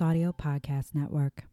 Audio Podcast Network.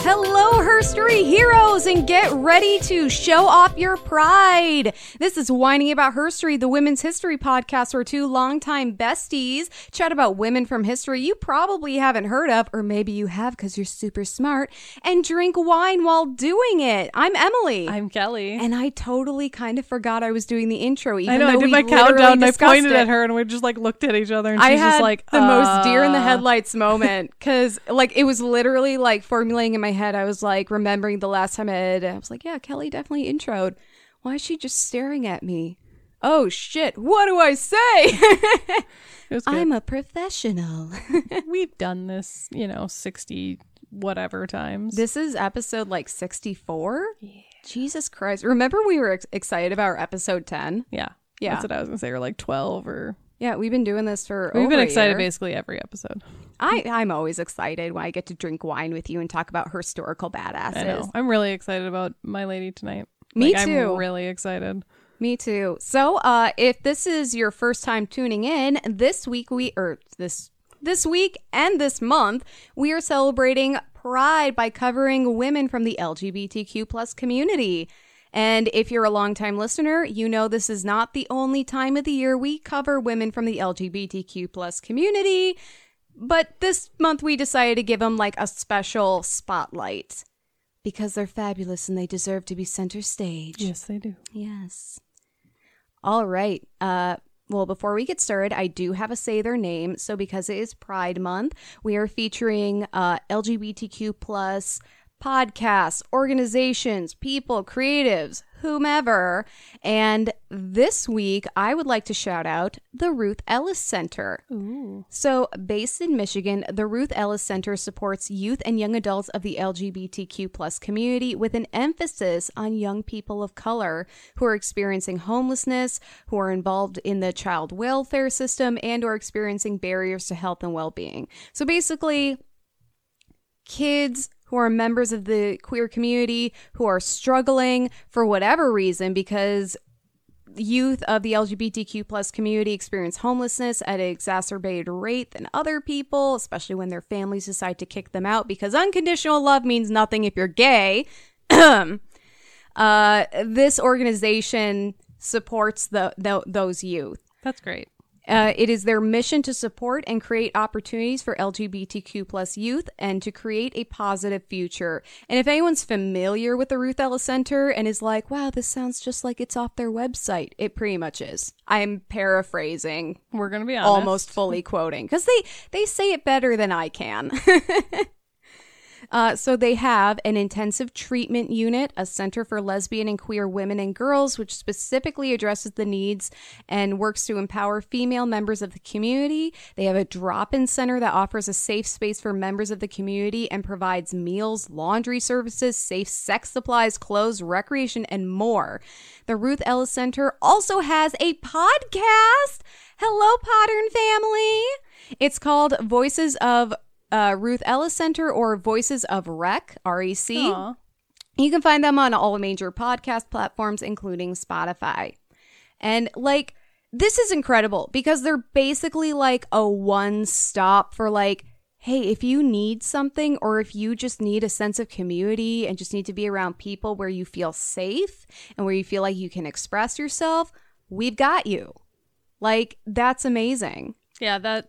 Hello, Herstory heroes, and get ready to show off your pride. This is Whining About Herstory, the women's history podcast where two longtime besties chat about women from history you probably haven't heard of, or maybe you have because you're super smart, and drink wine while doing it. I'm Emily. I'm Kelly. and I totally kind of forgot I was doing the intro. Even I know. I did my countdown and I pointed it. at her and we just like looked at each other and I she's had just like the most deer in the uh, headlights moment because, like, it was literally like formulating in my head. I was like remembering the last time I had. I was like, "Yeah, Kelly definitely introed. Why is she just staring at me? Oh shit! What do I say? It was good. I'm a professional." We've done this, you know, sixty whatever times. this is episode like sixty-four. Jesus Christ! Remember we were ex- excited about our episode ten? yeah, Yeah. That's what I was gonna say. Or like twelve, or Yeah, we've been doing this for. we've been excited basically every episode. I I'm always excited when I get to drink wine with you and talk about historical badasses. I know. I'm really excited about my lady tonight. Me Like, too. I'm really excited. Me too. So, uh, if this is your first time tuning in, this week we or this this week and this month we are celebrating Pride by covering women from the LGBTQ plus community. And if you're a longtime listener, you know this is not the only time of the year we cover women from the LGBTQ plus community. But this month we decided to give them like a special spotlight because they're fabulous and they deserve to be center stage. Yes, they do. Yes. All right. Uh well, before we get started, I do have a say their name. So because it is Pride Month, we are featuring uh, LGBTQ plus podcasts, organizations, people, creatives, whomever. And this week, I would like to shout out the Ruth Ellis Center. Ooh. So, based in Michigan, the Ruth Ellis Center supports youth and young adults of the LGBTQ plus community with an emphasis on young people of color who are experiencing homelessness, who are involved in the child welfare system, and or experiencing barriers to health and well-being. So basically, kids who are members of the queer community who are struggling for whatever reason because youth of the LGBTQ plus community experience homelessness at an exacerbated rate than other people, especially when their families decide to kick them out because unconditional love means nothing if you're gay. uh, this organization supports the, the those youth. That's great. Uh, it is their mission to support and create opportunities for LGBTQ plus youth and to create a positive future. And if anyone's familiar with the Ruth Ellis Center and is like, wow, this sounds just like it's off their website, it pretty much is. I'm paraphrasing, We're gonna be honest. almost fully quoting, because they, they say it better than I can. Uh, so they have an intensive treatment unit, a center for lesbian and queer women and girls, which specifically addresses the needs and works to empower female members of the community. They have a drop-in center that offers a safe space for members of the community and provides meals, laundry services, safe sex supplies, clothes, recreation, and more. The Ruth Ellis Center also has a podcast. Hello, Pattern family. It's called Voices of uh, Ruth Ellis Center or Voices of Rec, REC. You can find them on all major podcast platforms, including Spotify. And like, this is incredible because they're basically like a one stop for like, hey, if you need something or if you just need a sense of community and just need to be around people where you feel safe and where you feel like you can express yourself, we've got you. Like, that's amazing. Yeah, that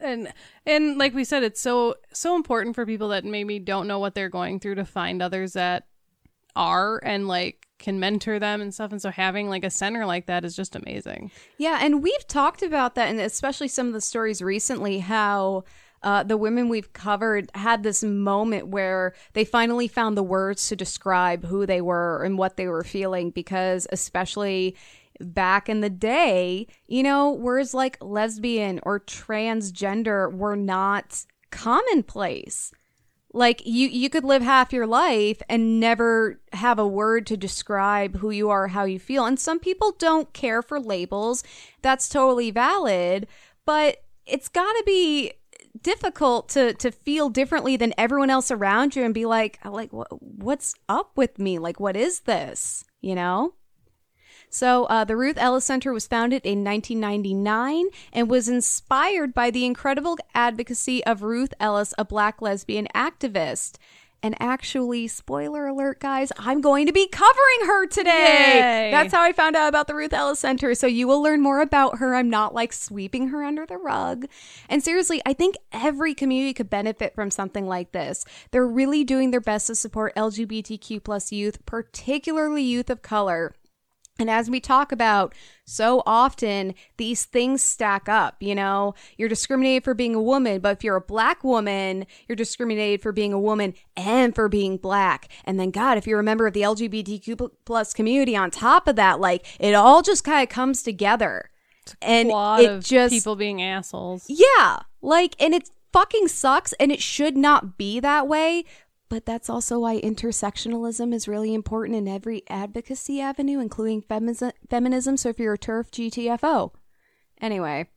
and and like we said, it's so so important for people that maybe don't know what they're going through to find others that are and like can mentor them and stuff. And so having like a center like that is just amazing. Yeah, and we've talked about that, and especially some of the stories recently, how uh, the women we've covered had this moment where they finally found the words to describe who they were and what they were feeling, because especially back in the day, you know, words like lesbian or transgender were not commonplace. Like you you could live half your life and never have a word to describe who you are how you feel. And some people don't care for labels. That's totally valid. But it's got to be difficult to to feel differently than everyone else around you and be like like what, what's up with me? Like what is this? You know So, uh, the Ruth Ellis Center was founded in 1999 and was inspired by the incredible advocacy of Ruth Ellis, a black lesbian activist. And actually, spoiler alert, guys, I'm going to be covering her today. Yay. That's how I found out about the Ruth Ellis Center. So you will learn more about her. I'm not like sweeping her under the rug. And seriously, I think every community could benefit from something like this. They're really doing their best to support LGBTQ plus youth, particularly youth of color. And as we talk about so often, these things stack up. You know, you're discriminated for being a woman, but if you're a black woman, you're discriminated for being a woman and for being black. And then, God, if you're a member of the LGBTQ plus community on top of that, like it all just kind of comes together. And a lot it of just people being assholes. yeah, like, and it fucking sucks, and it should not be that way. But that's also why intersectionalism is really important in every advocacy avenue, including feminism. feminism so if you're a TERF, GTFO. Anyway,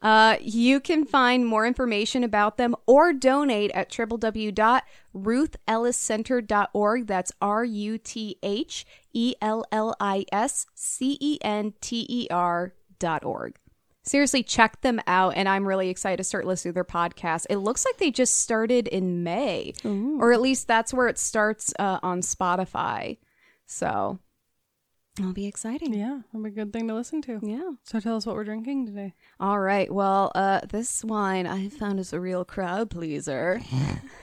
uh, you can find more information about them or donate at www.ruthelliscenter.org. That's R U T H E L L I S C E N T E R dot org. Seriously, check them out, and I'm really excited to start listening to their podcast. It looks like they just started in May, or at least that's where it starts uh, on Spotify. So it'll be exciting. Yeah, it'll be a good thing to listen to. Yeah. So tell us what we're drinking today. All right. Well, uh, this wine I found is a real crowd pleaser.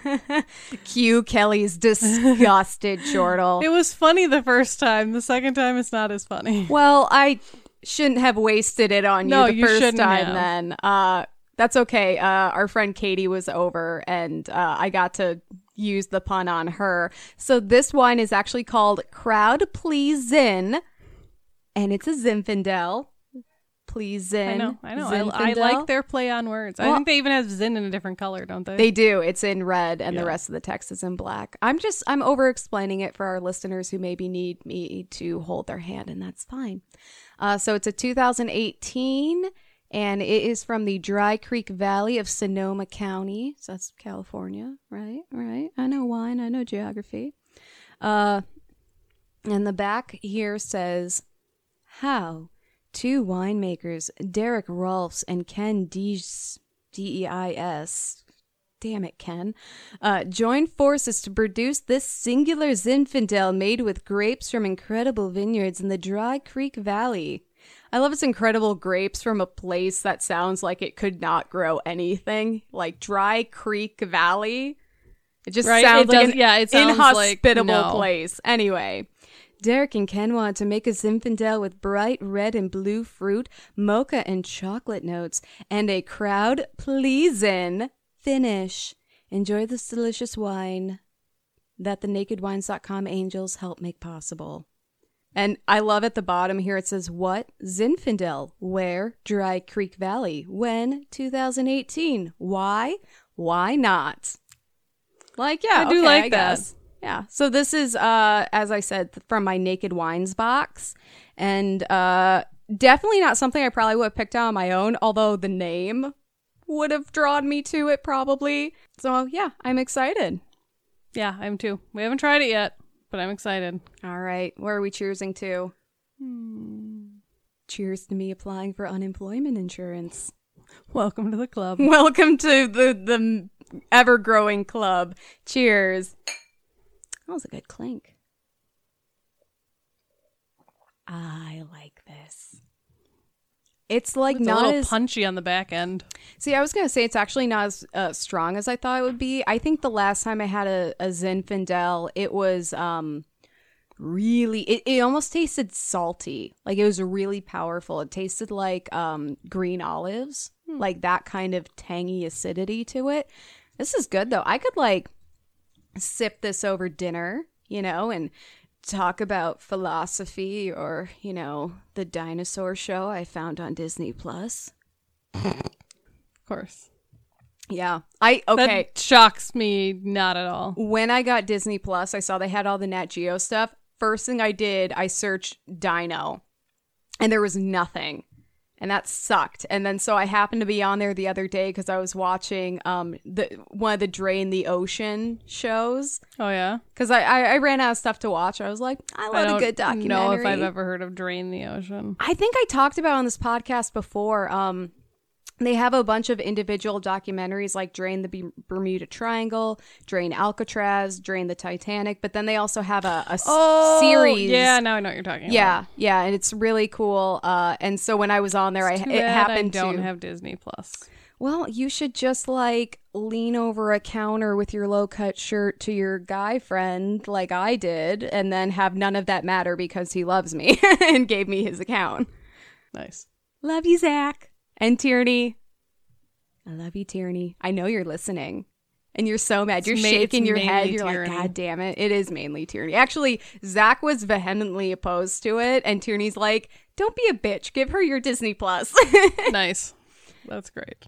Cue Kelly's disgusted chortle. It was funny the first time. The second time, it's not as funny. Well, I shouldn't have wasted it on you the you 1st shouldn't time. have. Then, uh, that's okay. Uh, our friend Katie was over, and uh, I got to use the pun on her. So this wine is actually called Crowd Pleasin', and it's a Zinfandel. Pleasin'. I know, I know. I, I like their play on words. I think they even have Zin in a different color, don't they? They do. It's in red, and the rest of the text is in black. I'm just I'm over explaining it for our listeners who maybe need me to hold their hand, and that's fine. Uh, so it's a 2018, and it is from the Dry Creek Valley of Sonoma County. So that's California, right? Right. I know wine. I know geography. Uh, and the back here says, "How two winemakers, Derek Rolfs and Ken Deis, D E I S, damn it, Ken, uh, joined forces to produce this singular Zinfandel made with grapes from incredible vineyards in the Dry Creek Valley. I love its incredible grapes from a place that sounds like it could not grow anything, like Dry Creek Valley. It just Right? sounds It like an yeah, it sounds like- inhospitable no. place. Anyway, Derek and Ken wanted to make a Zinfandel with bright red and blue fruit, mocha and chocolate notes, and a crowd pleasing finish. Enjoy this delicious wine that the nakedwines.com angels help make possible. And I love at the bottom here it says, What? Zinfandel. Where? Dry Creek Valley. When? 2018. Why? Why not? Like, yeah, I do okay, like I that. guess. Yeah. So this is, uh, as I said, from my Naked Wines box. And uh, definitely not something I probably would have picked out on my own, although the name would have drawn me to it probably. So, yeah, I'm excited. yeah, I'm too. We haven't tried it yet, but I'm excited. All right. Where are we cheersing to? Cheers to me applying for unemployment insurance. Welcome to the club. Welcome to the the ever growing club. Cheers. That was a good clink. I like this. It's like It's a not little as punchy on the back end. See, I was gonna say it's actually not as uh, strong as I thought it would be. I think the last time I had a, a Zinfandel, it was um really it, it almost tasted salty. Like it was really powerful. It tasted like um green olives, like that kind of tangy acidity to it. This is good though. I could like sip this over dinner, you know, and talk about philosophy or, you know, the dinosaur show I found on Disney Plus. Of course. Yeah. I okay. That shocks me not at all. when I got Disney Plus, I saw they had all the Nat Geo stuff. First thing I did, I searched Dino, and there was nothing. And that sucked. And then so I happened to be on there the other day because I was watching um the one of the Drain the Ocean shows Oh yeah. because I, I I ran out of stuff to watch. I was like, I love a good documentary. know if I've ever heard of Drain the Ocean. I think I talked about on this podcast before. Um, they have a bunch of individual documentaries like Drain the B- Bermuda Triangle, Drain Alcatraz, Drain the Titanic, but then they also have a, series. Oh, Yeah, now I know what you're talking about. Yeah, yeah, and it's really cool. Uh, and so when I was on there, I Too it bad happened I don't to. have Disney Plus. well, you should just like lean over a counter with your low cut shirt to your guy friend, like I did, and then have none of that matter because he loves me and gave me his account. Nice. Love you, Zach. And Tierney. I love you, Tierney. I know you're listening. And you're so mad. You're ma- shaking it's your head. You're like, God damn it. It is mainly Tierney. Actually, Zach was vehemently opposed to it. And Tierney's like, don't be a bitch. Give her your Disney Plus. nice. That's great.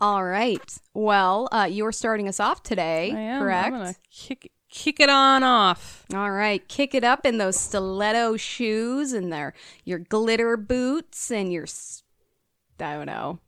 All right. Well, uh, you're starting us off today, I am. correct? Kick kick it on off. All right, kick it up in those stiletto shoes and their your glitter boots and your I don't know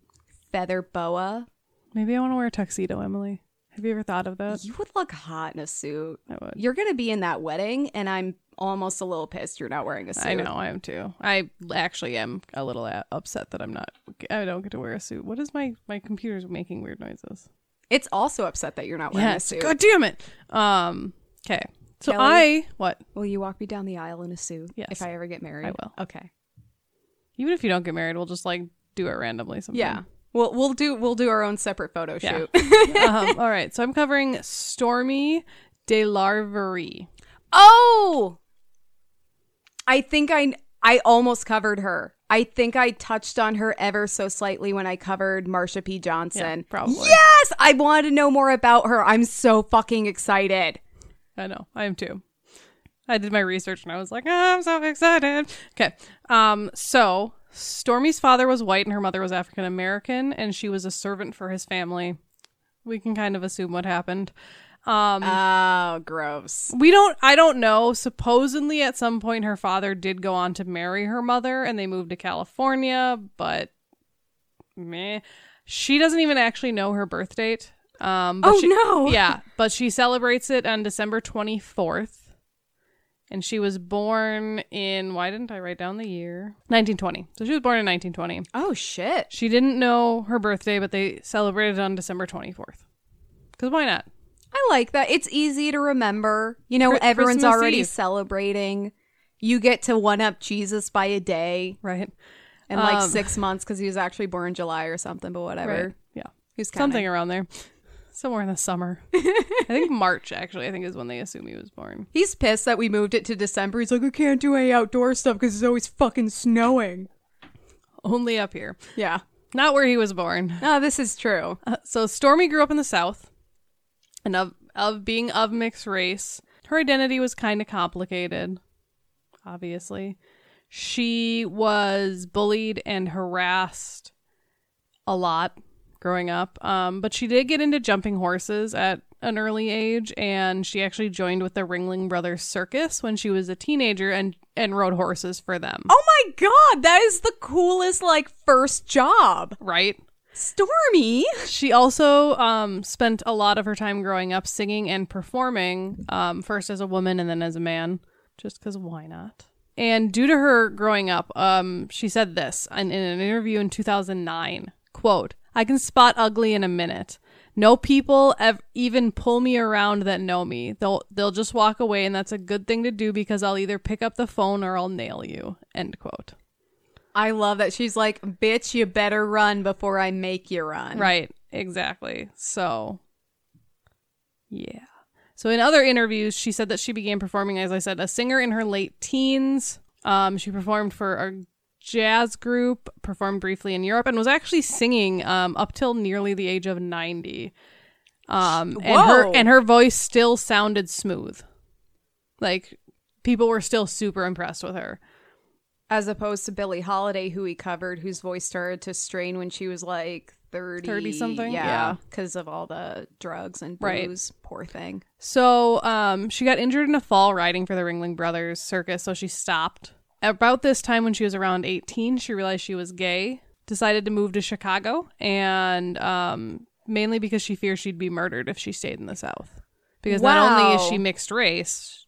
feather boa. Maybe I want to wear a tuxedo, Emily. Have you ever thought of that? You would look hot in a suit. I would. You're gonna be in that wedding, and I'm almost a little pissed you're not wearing a suit. I know, I am too. I actually am a little upset that I'm not. I don't get to wear a suit. What is my my computer's making weird noises? It's also upset that you're not wearing a suit. God damn it. Um. Okay. So Kelly? I what? Will you walk me down the aisle in a suit? Yes. If I ever get married, I will. Okay. Even if you don't get married, we'll just like do it randomly sometime. Yeah. We'll we'll do we'll do our own separate photo Yeah. shoot. um, all right. So I'm covering Stormy de Larverie. Oh, I think I I almost covered her. I think I touched on her ever so slightly when I covered Marsha P. Johnson. Yeah, probably. Yes, I wanted to know more about her. I'm so fucking excited. I know. I am too. I did my research and I was like, "Ah, I'm so excited. Okay. Um, so Storme's father was white and her mother was African American, and she was a servant for his family. We can kind of assume what happened. Um, Oh, gross. we don't I don't know. Supposedly at some point her father did go on to marry her mother and they moved to California, but meh. She doesn't even actually know her birth date. Um but Oh, she- no. Yeah, but she celebrates it on December 24th. And she was born in why didn't I write down the year? 1920. So she was born in 1920. Oh shit. She didn't know her birthday, but they celebrated on December 24th. Cuz why not? I like that. It's easy to remember. You know, Cri- everyone's Christmas already Eve. celebrating. You get to one up Jesus by a day Right? and like Um, six months because he was actually born in July or something. But whatever. Right. Yeah. Who's something around there somewhere in the summer i think march actually i think is when they assume he was born He's pissed that we moved it to December. He's like, I can't do any outdoor stuff because it's always fucking snowing. only up here Yeah. not where he was born No, this is true. Uh, so stormy grew up in the south and of, of being of mixed race her identity was kind of complicated obviously she was bullied and harassed a lot growing up um, but she did get into jumping horses at an early age and she actually joined with the ringling brothers circus when she was a teenager and and rode horses for them Oh my god, that is the coolest like first job. right Storme. She also um, spent a lot of her time growing up singing and performing, um, first as a woman and then as a man, just because why not? And due to her growing up, um, she said this in, in an interview in 2009 quote, I can spot ugly in a minute. No people ev- even pull me around that know me. They'll they'll just walk away, and that's a good thing to do because I'll either pick up the phone or I'll nail you. End quote. I love that she's like, bitch, you better run before I make you run. Right, exactly. So, yeah. So, in other interviews, she said that she began performing, as I said, a singer in her late teens. Um, she performed for a jazz group, performed briefly in Europe, and was actually singing um, up till nearly the age of 90. Um, and her and her voice still sounded smooth. Like people were still super impressed with her. As opposed to Billie Holiday, who we covered, whose voice started to strain when she was like 30. 30 something? Yeah. Yeah. Because of all the drugs and Right. booze. Poor thing. So, um, she got injured in a fall riding for the Ringling Brothers Circus, so she stopped about this time when she was around 18, she realized she was gay, decided to move to Chicago, and um, mainly because she feared she'd be murdered if she stayed in the South. Because not only is she mixed race,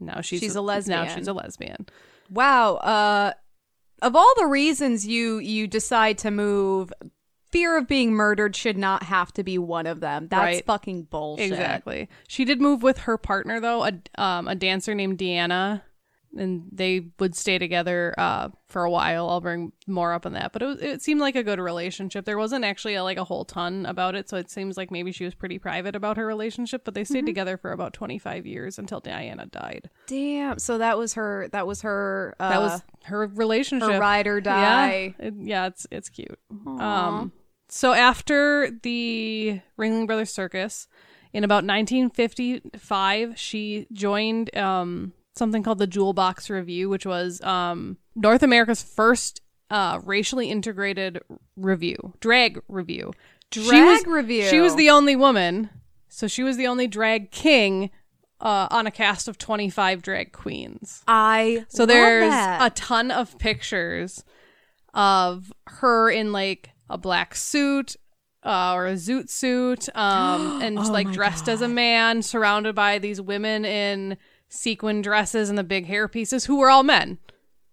now she's, She's a Now lesbian. she's a lesbian. Wow. Uh, of all the reasons you you decide to move, fear of being murdered should not have to be one of them. That's Right. fucking bullshit. Exactly. She did move with her partner though, a um, a dancer named Deanna, and they would stay together uh, for a while. I'll bring more up on that, but it was, it seemed like a good relationship. There wasn't actually a, like a whole ton about it, so it seems like maybe she was pretty private about her relationship. But they stayed Mm-hmm. together for about twenty five years until Diana died. Damn. So that was her. That was her. Uh, That was her relationship. her ride or die. Yeah, it- yeah, it's it's cute. Um, so after the Ringling Brothers Circus, in about 1955, she joined um, something called the Jewel Box Revue, which was um, North America's first uh, racially integrated revue, drag revue. she Drag was, revue. She was the only woman, so she was the only drag king. Uh, on a cast of 25 drag queens. I So there's that. a ton of pictures of her in like a black suit uh, or a zoot suit, um, and Oh like dressed as a man, surrounded by these women in sequin dresses and the big hair pieces, who were all men.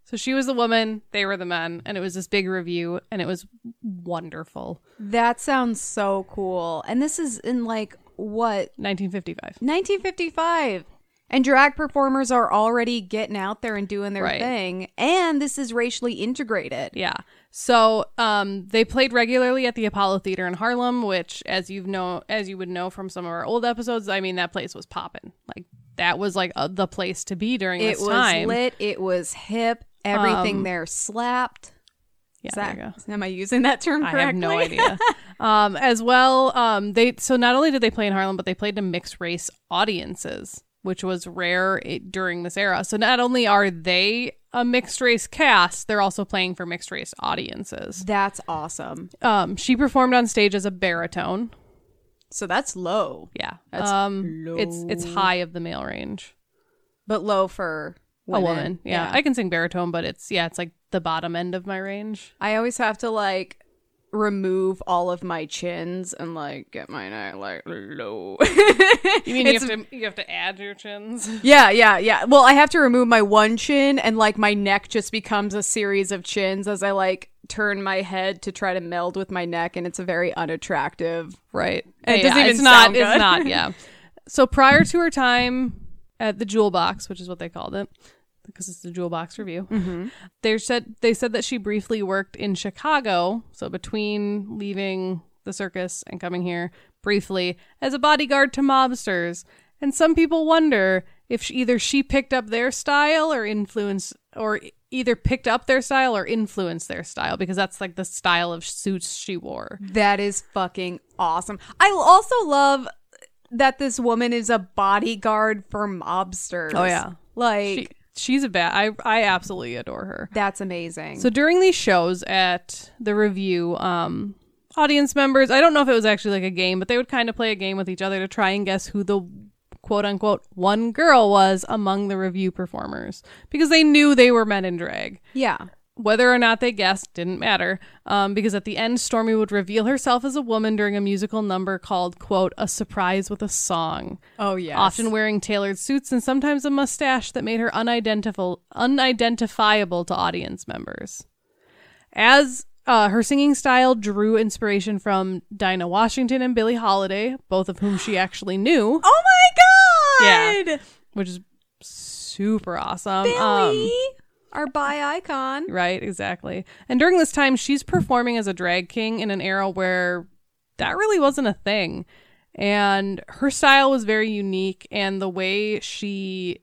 So she was the woman, they were the men, and it was this big revue, and it was wonderful. that sounds so cool. And this is in like what 1955. 1955. And drag performers are already getting out there and doing their Right. thing. And this is racially integrated. Yeah. So um, they played regularly at the Apollo Theater in Harlem, which, as you've know, as you would know from some of our old episodes, I mean that place was popping. Like that was like uh, the place to be during It this time. It was lit. It was hip. Everything Um, there slapped. Yeah, Is there you go. am I using that term I have no idea. um, as well, um, they so not only did they play in Harlem, but they played to mixed race audiences, which was rare i during this era. So not only are they a mixed race cast, they're also playing for mixed race audiences. That's awesome. Um, she performed on stage as a baritone. So that's low, Yeah, That's um, it's it's high of the male range. but low for women. A woman, yeah. I can sing baritone, but it's yeah, it's like the bottom end of my range. I always have to like remove all of my chins and like get my neck like low. You mean you have to you have to add your chins? Yeah, yeah, yeah. Well, I have to remove my one chin and like my neck just becomes a series of chins as I like turn my head to try to meld with my neck and it's a very unattractive. Right. And it Yeah, doesn't even it's not sound it's not, yeah. So prior to her time at the Jewel Box, which is what they called it, because it's the Jewel Box revue. Mm-hmm. They said they said that she briefly worked in Chicago, so between leaving the circus and coming here briefly as a bodyguard to mobsters. And some people wonder if she, either she picked up their style or influenced or either picked up their style or influenced their style because that's like the style of suits she wore. That is fucking awesome. I also love that this woman is a bodyguard for mobsters. Oh, yeah. Like She, she's a bad. I I absolutely adore her. that's amazing. So during these shows at the revue, um, audience members, I don't know if it was actually like a game, but they would kind of play a game with each other to try and guess who the quote unquote one girl was among the revue performers because they knew they were men in drag. yeah. Whether or not they guessed didn't matter, um, because at the end, Storme would reveal herself as a woman during a musical number called, quote, a surprise with a song Oh yeah. often wearing tailored suits and sometimes a mustache that made her unidentifiable, unidentifiable to audience members. As uh, her singing style drew inspiration from Dinah Washington and Billie Holiday, both of whom she actually knew, Oh my god. Yeah. which is super awesome. Billy, Um, our bi icon. Right, exactly. And during this time, she's performing as a drag king in an era where that really wasn't a thing. And her style was very unique, and the way she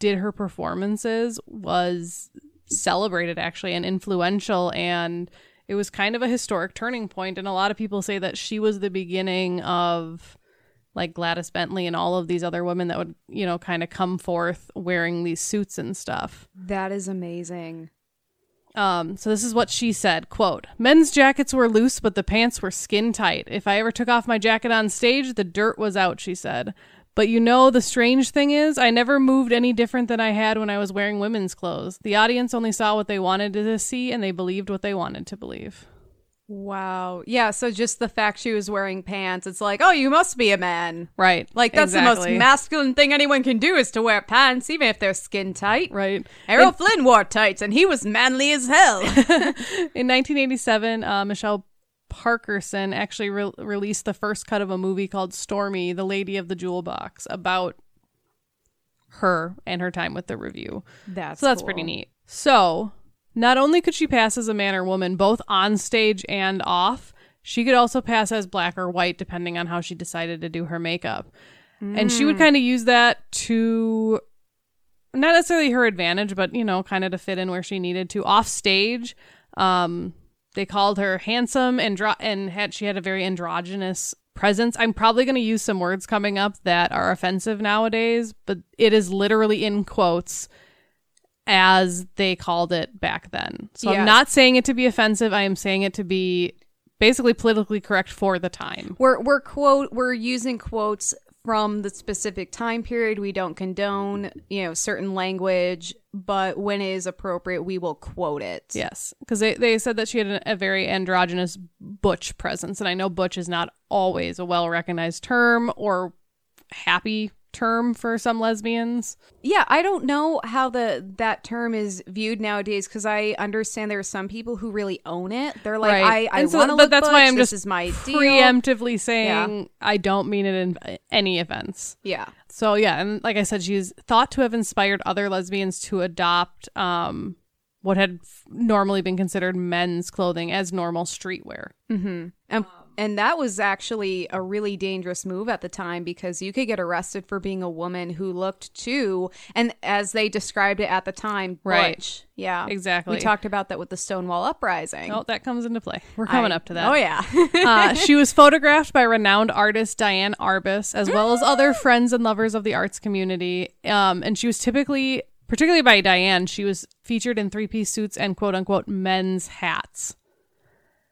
did her performances was celebrated actually and influential. And it was kind of a historic turning. And a lot of people say that she was the beginning of like Gladys Bentley and all of these other women that would, you know, kind of come forth wearing these suits and stuff. That is amazing. Um, so this is what she said, quote, Men's jackets were loose, but the pants were skin tight. If I ever took off my jacket on stage, the dirt was out, she said. But you know, the strange thing is, I never moved any different than I had when I was wearing women's clothes. The audience only saw what they wanted to see and they believed what they wanted to believe. Wow. Yeah, so just the fact she was wearing pants, it's like, oh, you must be a man. Right. Like, that's the most masculine thing anyone can do is to wear pants, even if they're skin tight. Right. Errol Flynn wore tights, and he was manly as hell. In 1987, uh, Michelle Parkerson actually re- released the first cut of a movie called Storme, the Lady of the Jewel Box, about her and her time with the revue. that's So that's cool. pretty neat. So, not only could she pass as a man or woman, both on stage and off, she could also pass as black or white, depending on how she decided to do her makeup. And she would Mm. kind of use that to not necessarily her advantage, but you know, kind of to fit in where she needed to. Off stage, um, they called her handsome and dro- and had she had a very androgynous presence. I'm probably going to use some words coming up that are offensive nowadays, but it is literally in quotes as they called it back then. So Yeah. I'm not saying it to be offensive. I am saying it to be basically politically correct for the time. We're we're quote we're using quotes from the specific time period. We don't condone, you know, certain language, but when it is appropriate, we will quote it. Yes, because they, they said that she had a, a very androgynous butch presence, and I know butch is not always a well recognized term or happy term for some lesbians. Yeah, I don't know how the that term is viewed nowadays because I understand there are some people who really own it. They're like, right. I, I so- want to look that's butch, why I'm this just is my deal. preemptively saying I don't mean it in any offense. Yeah. So yeah, and like I said, she's thought to have inspired other lesbians to adopt um, what had f- normally been considered men's clothing as normal streetwear. And, and that was actually a really dangerous move at the time because you could get arrested for being a woman who looked too, and as they described it at the time, Right. butch. Yeah, Exactly. We talked about that with the Stonewall Uprising. Oh, that comes into play. We're coming I- up to that. Oh yeah. uh, she was photographed by renowned artist Diane Arbus, as well as other friends and lovers of the arts community. Um, and she was typically, particularly by Diane, she was featured in three piece suits and quote unquote men's hats.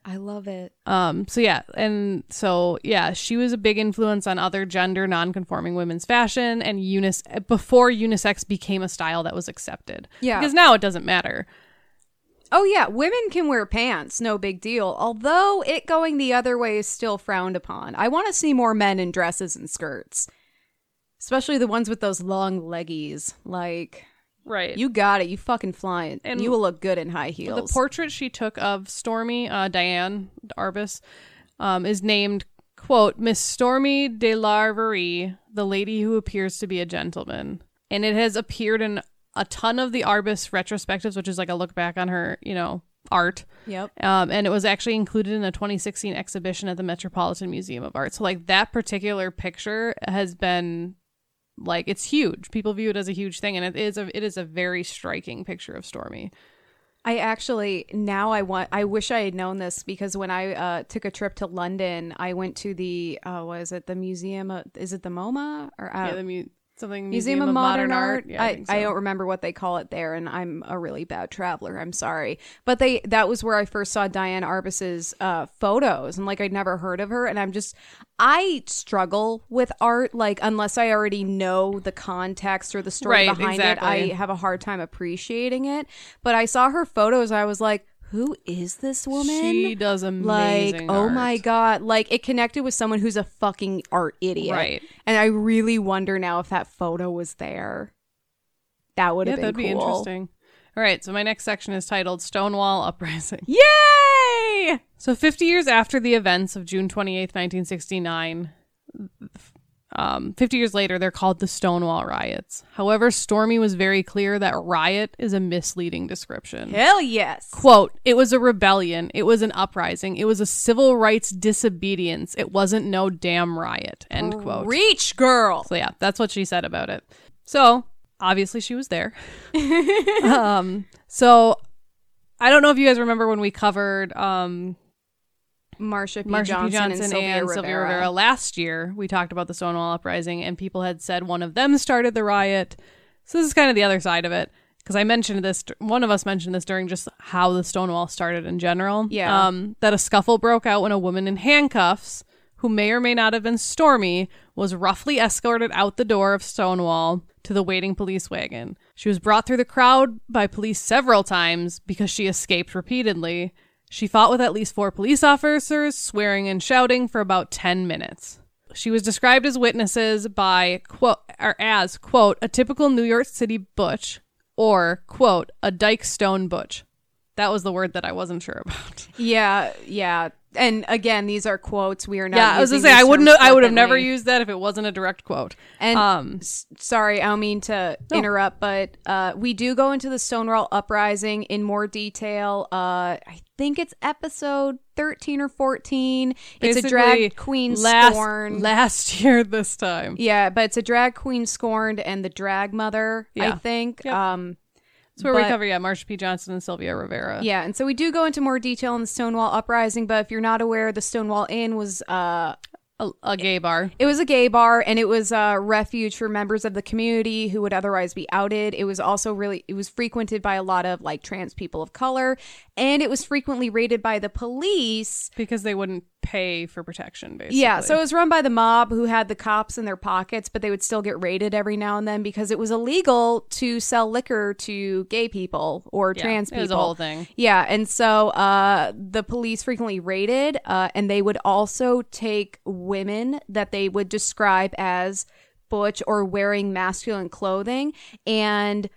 I love it. Um, so yeah, and so yeah, she was a big influence on other gender non-conforming women's fashion and unis before unisex became a style that was accepted. Yeah. because now it doesn't matter. Oh yeah, women can wear pants, no big deal. Although it going the other way is still frowned upon. I want to see more men in dresses and skirts. Especially the ones with those long leggies. Like Right. you got it, you fucking flying. And you will look good in high heels. The portrait she took of Storme, uh, Diane Arbus, um, is named, quote, Miss Storme Delarverie, the lady who appears to be a gentleman. And it has appeared in a ton of the Arbus retrospectives, which is like a look back on her, you know, art. Yep. Um, and it was actually included in a 2016 exhibition at the Metropolitan Museum of Art. So, like, that particular picture has been like it's huge. People view it as a huge thing, and it is a it is a very striking picture of Storme. I actually now I want I wish I had known this because when I uh, took a trip to London, I went to the uh, was it the museum? Of, is it the MoMA or uh, yeah, the mu- something Museum, of Modern, Art. Yeah, I, I, so. I don't remember what they call it there, and I'm a really bad traveler. I'm sorry, but they that was where I first saw Diane Arbus's uh, photos, and like I'd never heard of her, and I'm just I struggle with art, like unless I already know the context or the story Right, behind exactly. it, I have a hard time appreciating it. But I saw her photos, I was like, who is this woman? She does amazing. like amazing. oh my god like it connected with someone who's a fucking art idiot Right. and i really wonder now if that photo was there that would Yeah, have been that'd be interesting. All right, so my next section is titled Stonewall Uprising. yay So 50 years after the events of June 28th, 1969, um, 50 years later, they're called the Stonewall Riots. However, Storme was very clear that riot is a misleading description. hell yes Quote, it was a rebellion. It was an uprising. It was a civil rights disobedience. It wasn't no damn riot. End quote. reach girl So yeah, that's what she said about it. So obviously she was there. um, so I don't know if you guys remember when we covered um, marsha p, Marsha johnson, P. Johnson and sylvia, and rivera. Sylvia Rivera last year. We talked about the Stonewall Uprising, and people had said one of them started the riot. So this is kind of the other side of it. Because I mentioned this, one of us mentioned this during just how the Stonewall started in general. Yeah. Um, that a scuffle broke out when a woman in handcuffs, who may or may not have been Storme, was roughly escorted out the door of Stonewall to the waiting police wagon. She was brought through the crowd by police several times because she escaped repeatedly. She fought with at least four police officers, swearing and shouting for about 10 minutes. She was described as witnesses by quote or as quote a typical New York City butch or quote a dyke stone butch. That was the word that I wasn't sure about. Yeah, yeah. And again, these are quotes. We are not. yeah, I was gonna say I wouldn't. I would have never used that if it wasn't a direct quote. And um, s- sorry, I don't mean to interrupt, but uh, we do go into the Stonewall uprising in more detail. Uh, I think it's episode thirteen or fourteen. It's a drag queen last, scorned. last year this time. yeah, but it's a drag queen scorned and the drag mother. I think. Yep. Um, That's where we but- cover yeah, Marsha P. Johnson and Sylvia Rivera. yeah, and so we do go into more detail on the Stonewall uprising. But if you're not aware, the Stonewall Inn was uh, a, a gay bar. It was a gay bar and it was a refuge for members of the community who would otherwise be outed. It was also really it was frequented by a lot of like trans people of color and it was frequently raided by the police. because they wouldn't pay for protection basically. Yeah, so it was run by the mob who had the cops in their pockets, but they would still get raided every now and then because it was illegal to sell liquor to gay people or Yeah, trans it people. was a whole thing. Yeah, and so uh, the police frequently raided, uh, and they would also take women that they would describe as butch or wearing masculine clothing and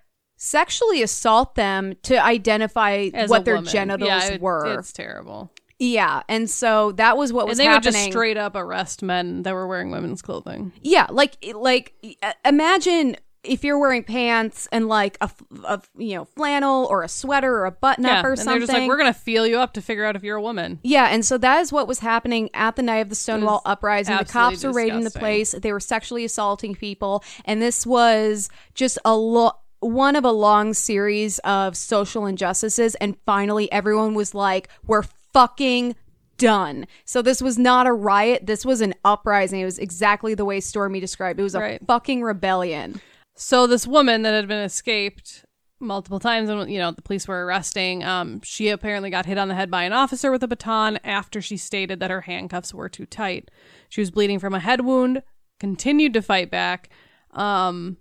sexually assault them to identify As what their woman. genitals Yeah, it- were. It's terrible. Yeah, and so that was what was and they happening. would just straight up arrest men that were wearing women's clothing. Yeah, like like uh, imagine if you're wearing pants and like a you know flannel or a sweater or a button yeah, up or and something. they're just like, we're gonna feel you up to figure out if you're a woman. Yeah, and so that is what was happening at the night of the Stonewall uprising. The cops were raiding the place. They were sexually assaulting people, and this was just a lot one of a long series of social injustices. And finally, everyone was like, "We're fucking." Done. So this was not a riot. This was an uprising. It was exactly the way Storme described. It was a Right. fucking rebellion. So this woman that had been escaped multiple times and you know the police were arresting um she apparently got hit on the head by an officer with a baton after she stated that her handcuffs were too tight she was bleeding from a head wound continued to fight back um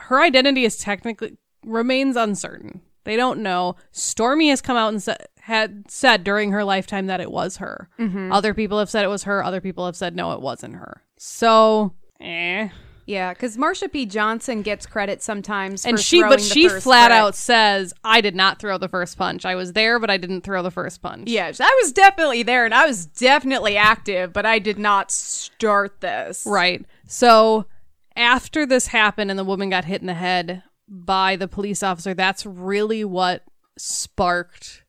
her identity is technically remains uncertain they don't know stormy has come out and said had said during her lifetime that it was her. Other people have said it was her. Other people have said no it wasn't her. So eh. Yeah, because Marsha P. Johnson gets credit sometimes, and for she but she flat brick. out says i did not throw the first punch. I was there but i didn't throw the first punch. Yes, I was definitely there and I was definitely active, but I did not start this. right. So after this happened and the woman got hit in the head by the police officer that's really what sparked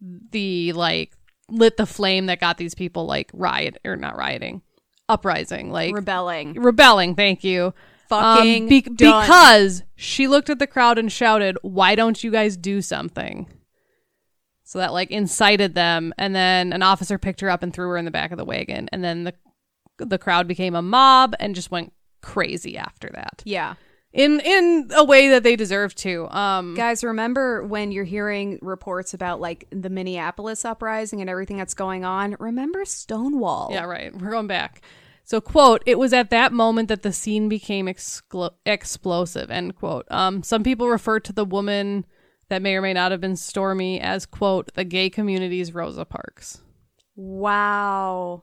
the like lit the flame that got these people like riot or not rioting uprising like Rebelling. rebelling thank you Fucking Um, be- because she looked at the crowd and shouted, "Why don't you guys do something?" So that like incited them, and then an officer picked her up and threw her in the back of the wagon, and then the the crowd became a mob and just went crazy after that Yeah. In in a way that they deserve to. Um, Guys, remember when you're hearing reports about like the Minneapolis uprising and everything that's going on? Remember Stonewall. Yeah, right. We're going back. So, quote, it was at that moment that the scene became exclo- explosive, end quote. Um, some people refer to the woman that may or may not have been Storme as, quote, the gay community's Rosa Parks. Wow.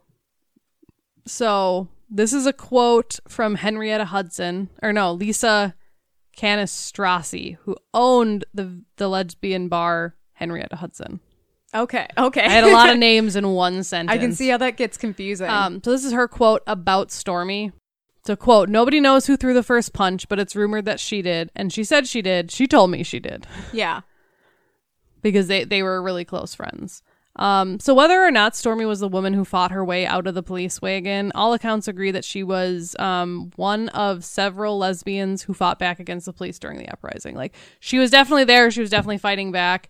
So, this is a quote from Henrietta Hudson, or no, Lisa Cannistraci, who owned the, the lesbian bar Henrietta Hudson. Okay. Okay. I had a lot of names in one sentence. I can see how that gets confusing. Um, so this is her quote about Storme. So quote, nobody knows who threw the first punch, but it's rumored that she did, and she said she did. She told me she did yeah. because they they were really close friends. Um, so whether or not Storme was the woman who fought her way out of the police wagon, all accounts agree that she was um, one of several lesbians who fought back against the police during the uprising. Like she was definitely there. She was definitely fighting back.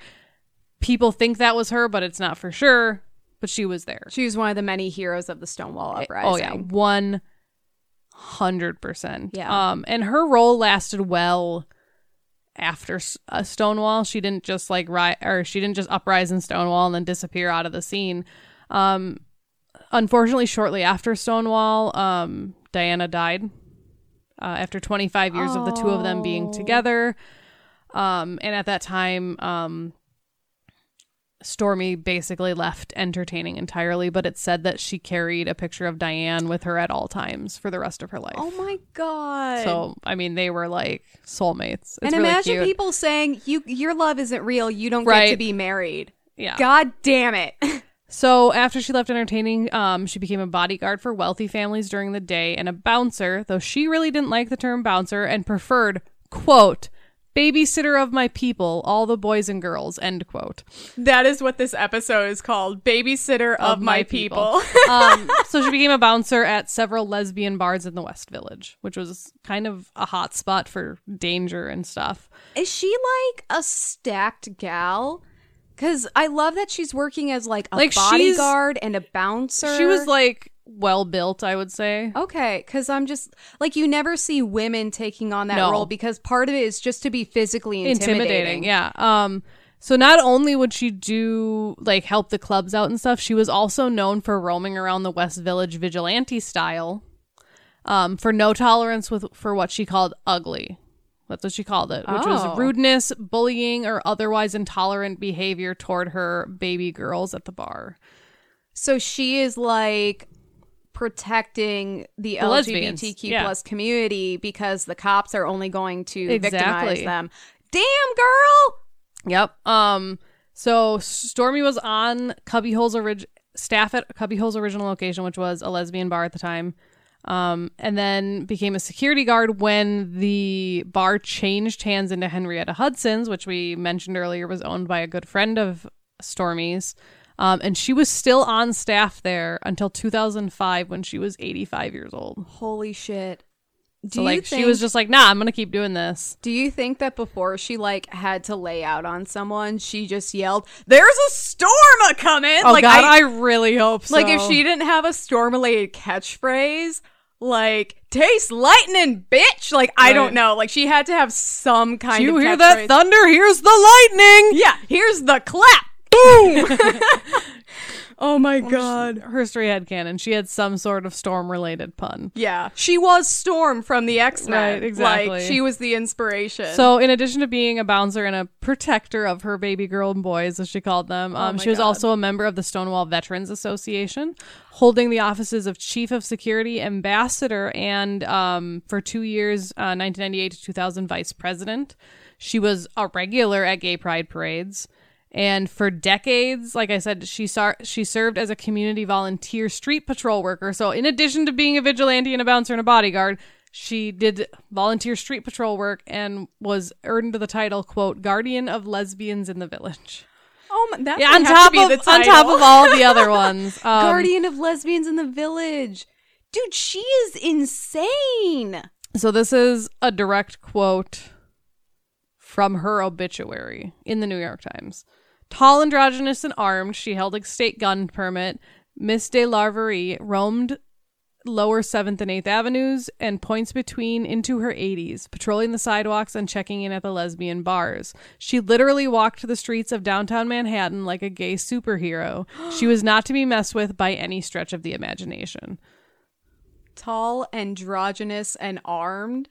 People think that was her, but it's not for sure. But she was there. She was one of the many heroes of the Stonewall uprising. Oh yeah, one hundred percent. Yeah. Um, and her role lasted well after S- uh, Stonewall. She didn't just like ri or she didn't just uprise in Stonewall and then disappear out of the scene. Um, unfortunately, shortly after Stonewall, um, Diana died uh, after 25 years of the two of them being Oh. together. Um, and at that time, um, Storme basically left entertaining entirely, but it said that she carried a picture of Diane with her at all times for the rest of her life. Oh my god. So, I mean, they were like soulmates. It's and really imagine cute. people saying you your love isn't real, you don't get to be married. Yeah. God damn it. So after she left entertaining, um, she became a bodyguard for wealthy families during the day and a bouncer, though she really didn't like the term bouncer and preferred, quote, babysitter of my people, all the boys and girls, end quote. that is what this episode is called. Babysitter of, my, people. um, so she became a bouncer at several lesbian bars in the West Village, which was kind of a hot spot for danger and stuff. is she like a stacked gal? Cuz I love that she's working as like a Like, she's- bodyguard and a bouncer. She was like well built, I would say. Okay, because I'm just like you never see women taking on that No. role because part of it is just to be physically intimidating. yeah um so not only would she do like help the clubs out and stuff she was also known for roaming around the west village vigilante style um for no tolerance with for what she called ugly that's what she called it which Oh. was rudeness bullying or otherwise intolerant behavior toward her baby girls at the bar So she is like protecting the, The LGBTQ yeah. plus community because the cops are only going to victimize them. Damn girl. Yep. Um. So Storme was on Cubbyhole's orig- staff at Cubbyhole's original location, which was a lesbian bar at the time. Um, and then became a security guard when the bar changed hands into Henrietta Hudson's, which we mentioned earlier was owned by a good friend of Storme's. Um, and she was still on staff there until 2005 when she was 85 years old. Holy shit. Do So you like think, she was just like, nah, I'm gonna keep doing this. Do you think that before she like had to lay out on someone, she just yelled, "There's a storm a coming!" Oh like God, I, I, really hope so. like if she didn't have a storm related catchphrase, like "Taste lightning, bitch!" Like I don't know. Like she had to have some kind Do you of hear catchphrase. that thunder? Here's the lightning. Yeah, here's the clap. Boom. oh my god. her straight head canon. She had some sort of storm related pun. Yeah, she was Storm from the X Men. Right, exactly. Like she was the inspiration. So, in addition to being a bouncer and a protector of her baby girl and boys, as she called them, um, Oh she was God. also a member of the Stonewall Veterans Association, holding the offices of Chief of Security, Ambassador, and um, for two years, uh, 1998 to 2000, Vice President. She was a regular at gay pride parades. And for decades, like I said, she saw, she served as a community volunteer street patrol worker. So, in addition to being a vigilante and a bouncer and a bodyguard, she did volunteer street patrol work and was earned the title, quote, guardian of lesbians in the village. oh my, that Yeah, on top to of on top of all the other ones. Um, Guardian of Lesbians in the Village. Dude, she is insane. So this is a direct quote from her obituary in the New York Times. Tall, androgynous, and armed, she held a state gun permit. Miss Delarverie roamed lower 7th and 8th Avenues and points between into her 80s, patrolling the sidewalks and checking in at the lesbian bars. She literally walked the streets of downtown Manhattan like a gay superhero. she was not to be messed with by any stretch of the imagination. Tall, androgynous, and armed.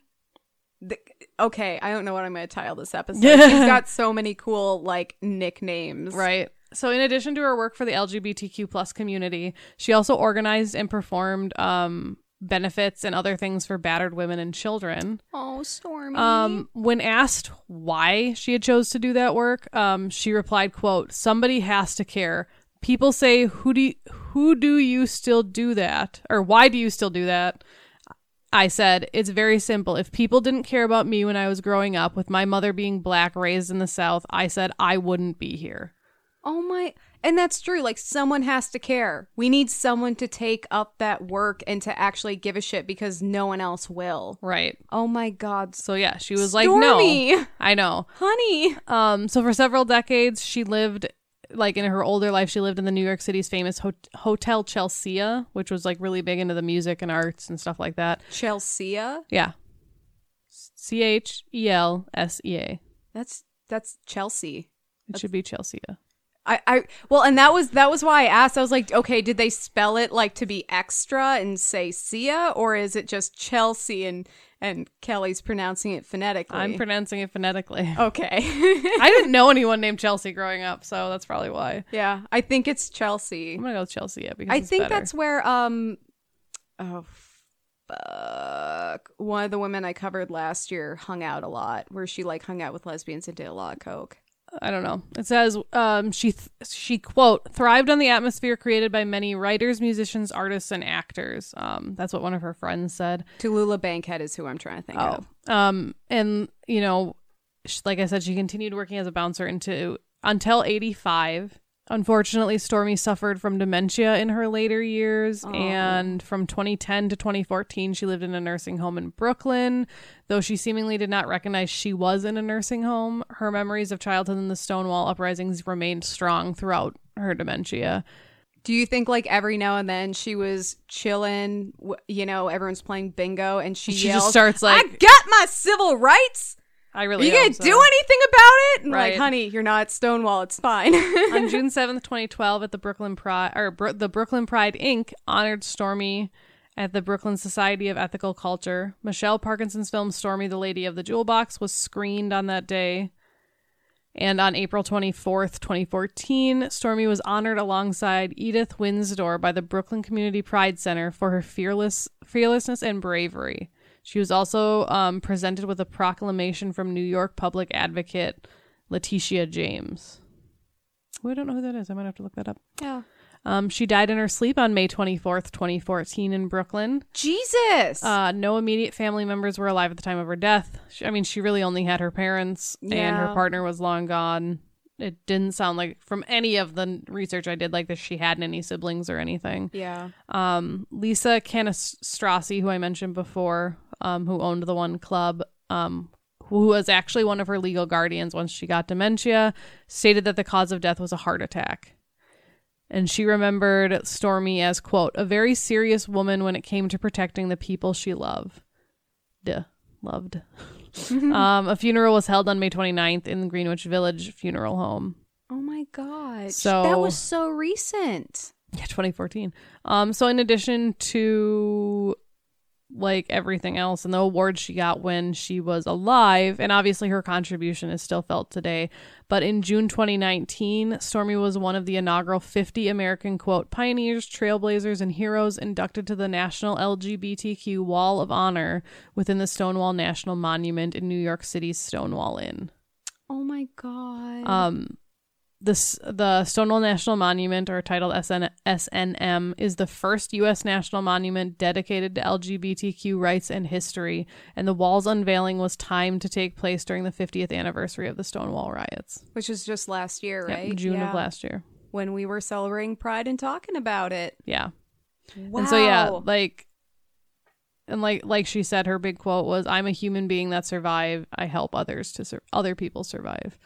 The, okay, I don't know what I'm going to title this episode. Yeah. She's got so many cool like nicknames. Right. So, in addition to her work for the LGBTQ plus community, she also organized and performed um, benefits and other things for battered women and children. Oh, Storme. Um, when asked why she had chose to do that work, um, she replied, "quote Somebody has to care. People say, who do you, who do you still do that, or why do you still do that?" I said, "It's very simple. If people didn't care about me when I was growing up, with my mother being black, raised in the South, I said I wouldn't be here." oh my. And that's true. Like someone has to care. We need someone to take up that work and to actually give a shit because no one else will. Right. Oh my god. So yeah, she was like, Storme. "No, I know." Honey. Um, so for several decades, she lived like in her older life. She lived in the New York City's famous hot- Hotel Chelsea, which was like really big into the music and arts and stuff like that. Chelsea. Yeah, C H E L S E A. That's that's Chelsea. It should be Chelsea. I, I well, and that was that was why I asked. I was like, okay, did they spell it like to be extra and say Sia, or is it just Chelsea and and Kelly's pronouncing it phonetically? I'm pronouncing it phonetically. okay. I didn't know anyone named Chelsea growing up, so that's probably why. yeah, I think it's Chelsea. I'm gonna go with Chelsea. Yeah, because I think better. that's where um oh fuck one of the women I covered last year hung out a lot, where she like hung out with lesbians and did a lot of coke. I don't know. It says um, she th- she quote thrived on the atmosphere created by many writers, musicians, artists, and actors. Um, that's what one of her friends said. Tallulah Bankhead is who I'm trying to think of. Um, and you know, sh- like I said, she continued working as a bouncer into until eighty five. Unfortunately, Storme suffered from dementia in her later years, oh. and from 2010 to 2014, she lived in a nursing home in Brooklyn. Though she seemingly did not recognize she was in a nursing home, her memories of childhood and the Stonewall uprisings remained strong throughout her dementia. Do you think like every now and then she was chilling, you know, everyone's playing bingo and she, She yells, just starts like, "I got my civil rights." I really you gonna so. do anything about it? And Right. like, honey, you're not Stonewall. It's fine. on June 7th, 2012, at the Brooklyn Pride, or Bro- the Brooklyn Pride Inc. honored Storme at the Brooklyn Society of Ethical Culture. Michelle Parkerson's film Storme the Lady of the Jewel Box was screened on that day. And on April 24th, 2014, Storme was honored alongside Edith Windsor by the Brooklyn Community Pride Center for her fearless fearlessness and bravery. She was also um, presented with a proclamation from New York public advocate Letitia James. I don't know who that is. I might have to look that up. yeah. Um, she died in her sleep on May 24th, 2014, in Brooklyn. Jesus. Uh, no immediate family members were alive at the time of her death. She, I mean, she really only had her parents, and her partner was long gone. It didn't sound like, from any of the research I did, like that she had any siblings or anything. yeah. Um, Lisa Cannistraci, who I mentioned before, um, who owned the one club, um, who was actually one of her legal guardians once she got dementia, stated that the cause of death was a heart attack. And she remembered Storme as, quote, a very serious woman when it came to protecting the people she loved. Duh. Loved. um, a funeral was held on May 29th in the Greenwich Village Funeral Home. Oh my god. So- that was so recent. Yeah, 2014. Um, so in addition to like everything else and the awards she got when she was alive, and obviously her contribution is still felt today. But in June 2019, Storme was one of the inaugural 50 American quote pioneers, trailblazers, and heroes inducted to the National LGBTQ Wall of Honor within the Stonewall National Monument in New York City's Stonewall Inn. Oh my god. Um, this the Stonewall National Monument, or titled SN, SNM, is the first U.S. national monument dedicated to LGBTQ rights and history, and the wall's unveiling was timed to take place during the 50th anniversary of the Stonewall riots, Which was just last year, Yep, right? June Yeah. of last year. When we were celebrating Pride and talking about it. Yeah, Wow. and so yeah, like, and like like she said, her big quote was, "I'm a human being that survived. I help others to sur- other people survive."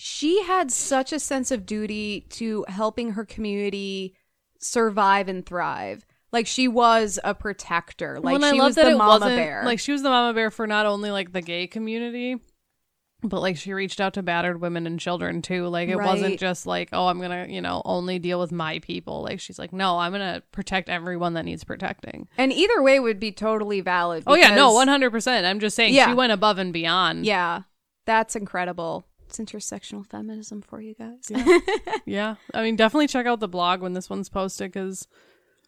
She had such a sense of duty to helping her community survive and thrive. Like she was a protector. Like Well, she love was that the mama bear. Like she was the mama bear for not only like the gay community, but like she reached out to battered women and children too. Like it Right. wasn't just like, oh, I'm gonna, you know, only deal with my people. Like she's like, no, I'm gonna protect everyone that needs protecting. and either way would be totally valid. oh yeah, no, one hundred percent. I'm just saying Yeah. she went above and beyond. Yeah, that's incredible. It's intersectional feminism for you guys. yeah. I mean, definitely check out the blog when this one's posted because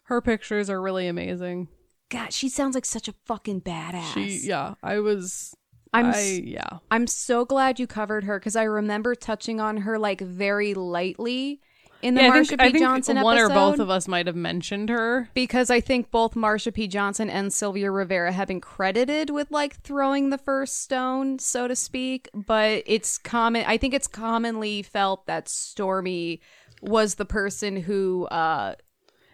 her pictures are really amazing. God, she sounds like such a fucking badass. She, yeah, I was. I'm I yeah. I'm so glad you covered her because I remember touching on her like very lightly in the yeah, Marsha P. I think Johnson one episode. or both of us might have mentioned her. because I think both Marsha P. Johnson and Sylvia Rivera have been credited with like throwing the first stone, so to speak. But it's common. I think it's commonly felt that Storme was the person who uh,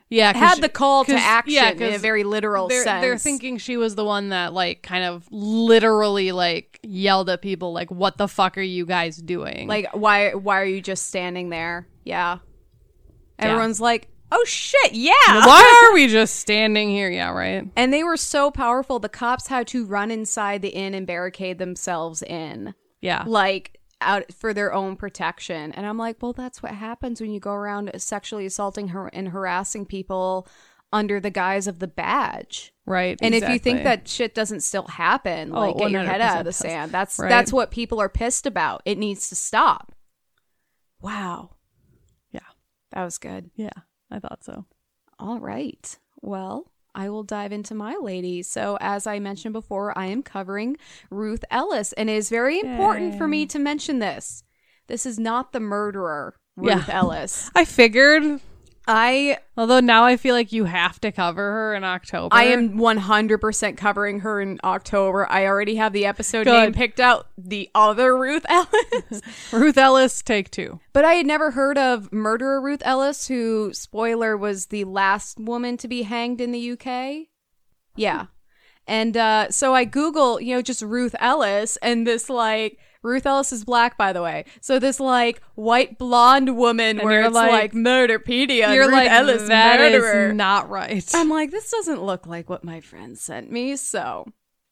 Yeah, had the call to action yeah, in a very literal they're, sense. They're thinking she was the one that like kind of literally like yelled at people like, "What the fuck are you guys doing?" like, why? Why are you just standing there? Yeah. Everyone's like, oh shit, yeah. why are we just standing here? Yeah, right. And they were so powerful, the cops had to run inside the inn and barricade themselves in. Yeah, Like, out for their own protection. And I'm like, well, that's what happens when you go around sexually assaulting her and harassing people under the guise of the badge. Right. And if you think that shit doesn't still happen, Oh, like get your head out of the does. sand. That's Right. that's what people are pissed about. It needs to stop. Wow. That was good. Yeah, I thought so. All right. Well, I will dive into my lady. So, as I mentioned before, I am covering Ruth Ellis, and it is very important for me to mention this. This is not the murderer, Ruth Yeah. Ellis. I figured, I although now I feel like you have to cover her in October. I am 100% covering her in October. I already have the episode Good. name picked out, the other Ruth Ellis. Ruth Ellis, take two. but I had never heard of murderer Ruth Ellis, who, spoiler, was the last woman to be hanged in the UK. Yeah. And uh, so I Google, you know, just Ruth Ellis, and this like Ruth Ellis is black, by the way. So this like white blonde woman, And where it's like- like, Murderpedia, You're Ruth like Ellis that is murderer. not right. I'm like, this doesn't look like what my friend sent me. So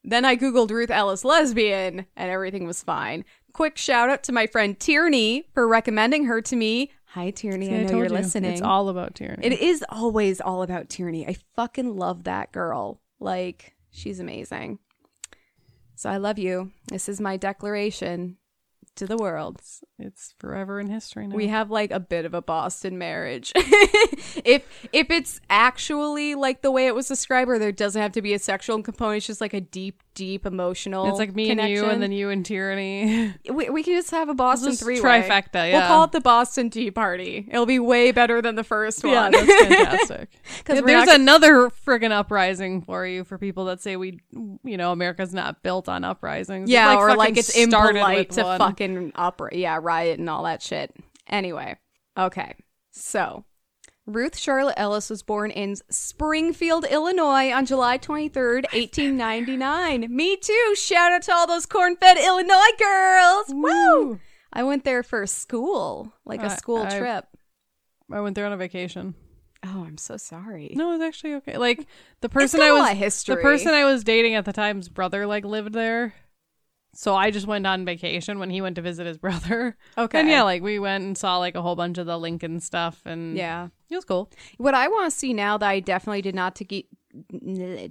then I Googled Ruth Ellis lesbian and everything was fine. Quick shout out to my friend Tierney for recommending her to me. Hi, Tierney. I, know told you're you, listening. It's all about Tierney. it is always all about Tierney. I fucking love that girl. Like, she's amazing. So I love you. This is my declaration to the world. It's forever in history now. We have like a bit of a Boston marriage. if if it's actually like the way it was described, where there doesn't have to be a sexual component, it's just like a deep, deep emotional. it's like me and you, and then you and Tierney. we, we can just have a Boston three trifecta, We'll call it the Boston Tea Party. It'll be way better than the first one. yeah, that's fantastic. 'Cause we're There's not- another friggin' uprising for you for people that say we, you know, America's not built on uprisings. Yeah, Like, or like it's started impolite to one. fucking opera, yeah, riot and all that shit. Anyway, okay, so Ruth Charlotte Ellis was born in Springfield, Illinois on July 23rd, 1899. Me too. Shout out to all those corn fed Illinois girls. Woo! I went there for school, like a school I- trip. I went there on a vacation. Oh, I'm so sorry. No, it was actually okay. Like the person I was, lot of history. the person I was dating at the time's brother like lived there. So I just went on vacation when he went to visit his brother. Okay. And yeah, like we went and saw like a whole bunch of the Lincoln stuff and Yeah. it was cool. What I want to see now that I definitely did not to get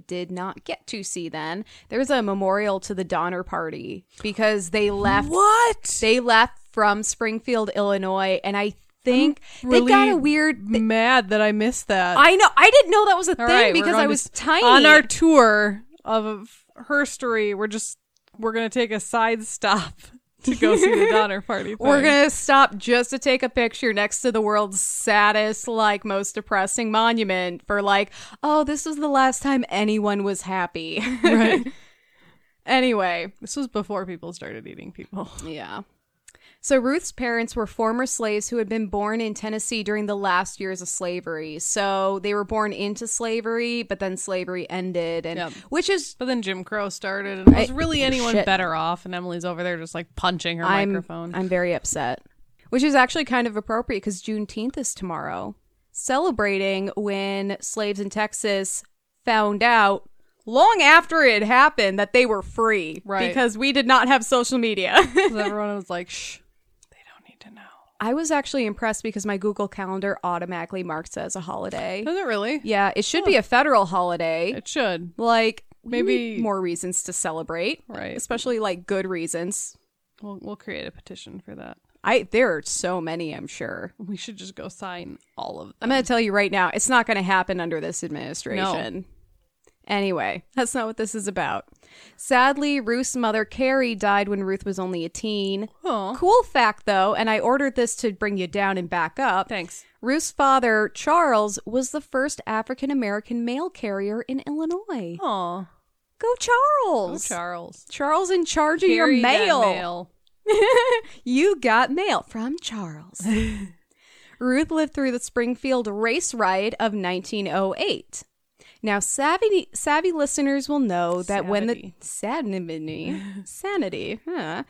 did not get to see then there's a memorial to the Donner Party because they left What? they left from Springfield, Illinois, and I think they got a weird. th- mad that I missed that. I know I didn't know that was a All thing right, because I was s- tiny. On our tour of herstory, we're just we're gonna take a side stop to go see the Donner Party. We're gonna stop just to take a picture next to the world's saddest, like most depressing monument for like, oh, this was the last time anyone was happy. right. anyway, This was before people started eating people. Yeah. So Ruth's parents were former slaves who had been born in Tennessee during the last years of slavery. So they were born into slavery, but then slavery ended, and Yep. which is But then Jim Crow started, and was I- really oh, anyone shit. better off? And Emily's over there just like punching her I'm microphone. I'm very upset. Which is actually kind of appropriate because Juneteenth is tomorrow, celebrating when slaves in Texas found out long after it happened that they were free, Right. Because we did not have social media. everyone was like, "Shh, they don't need to know." I was actually impressed because my Google Calendar automatically marks it as a holiday. Does it really? Yeah, it should be a federal holiday. It should. Like Maybe- more reasons to celebrate, Right. Especially like good reasons. We'll we'll create a petition for that. I there are so many, I'm sure. We should just go sign all of them. I'm going to tell you right now, it's not going to happen under this administration. Anyway, that's not what this is about. Sadly, Ruth's mother Carrie died when Ruth was only a teen. Aw. Cool fact though, and I ordered this to bring you down and back up. Thanks. Ruth's father, Charles, was the first African American mail carrier in Illinois. Aw. Go Oh, Charles! Charles. Charles in charge of your Carry that mail. mail. you got mail from Charles. Ruth lived through the Springfield race riot of 1908. Now, savvy savvy listeners will know that when the sanity, sanity, huh?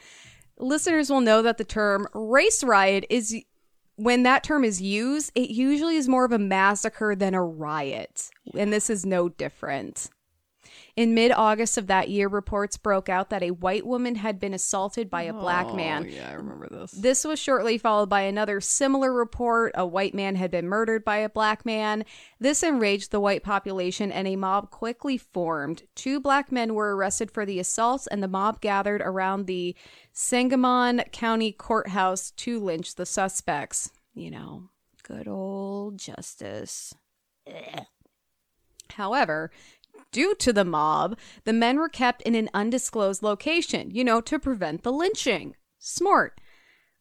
listeners will know that the term race riot is when that term is used, it usually is more of a massacre than a riot, and this is no different. In mid August of that year, reports broke out that a white woman had been assaulted by a black Oh, man. Yeah, I remember this. This was shortly followed by another similar report a white man had been murdered by a black man. This enraged the white population, and a mob quickly formed. Two black men were arrested for the assaults, and the mob gathered around the Sangamon County Courthouse to lynch the suspects. You know, good old justice. Ugh. However, due to the mob, the men were kept in an undisclosed location, you know, to prevent the lynching. Smart.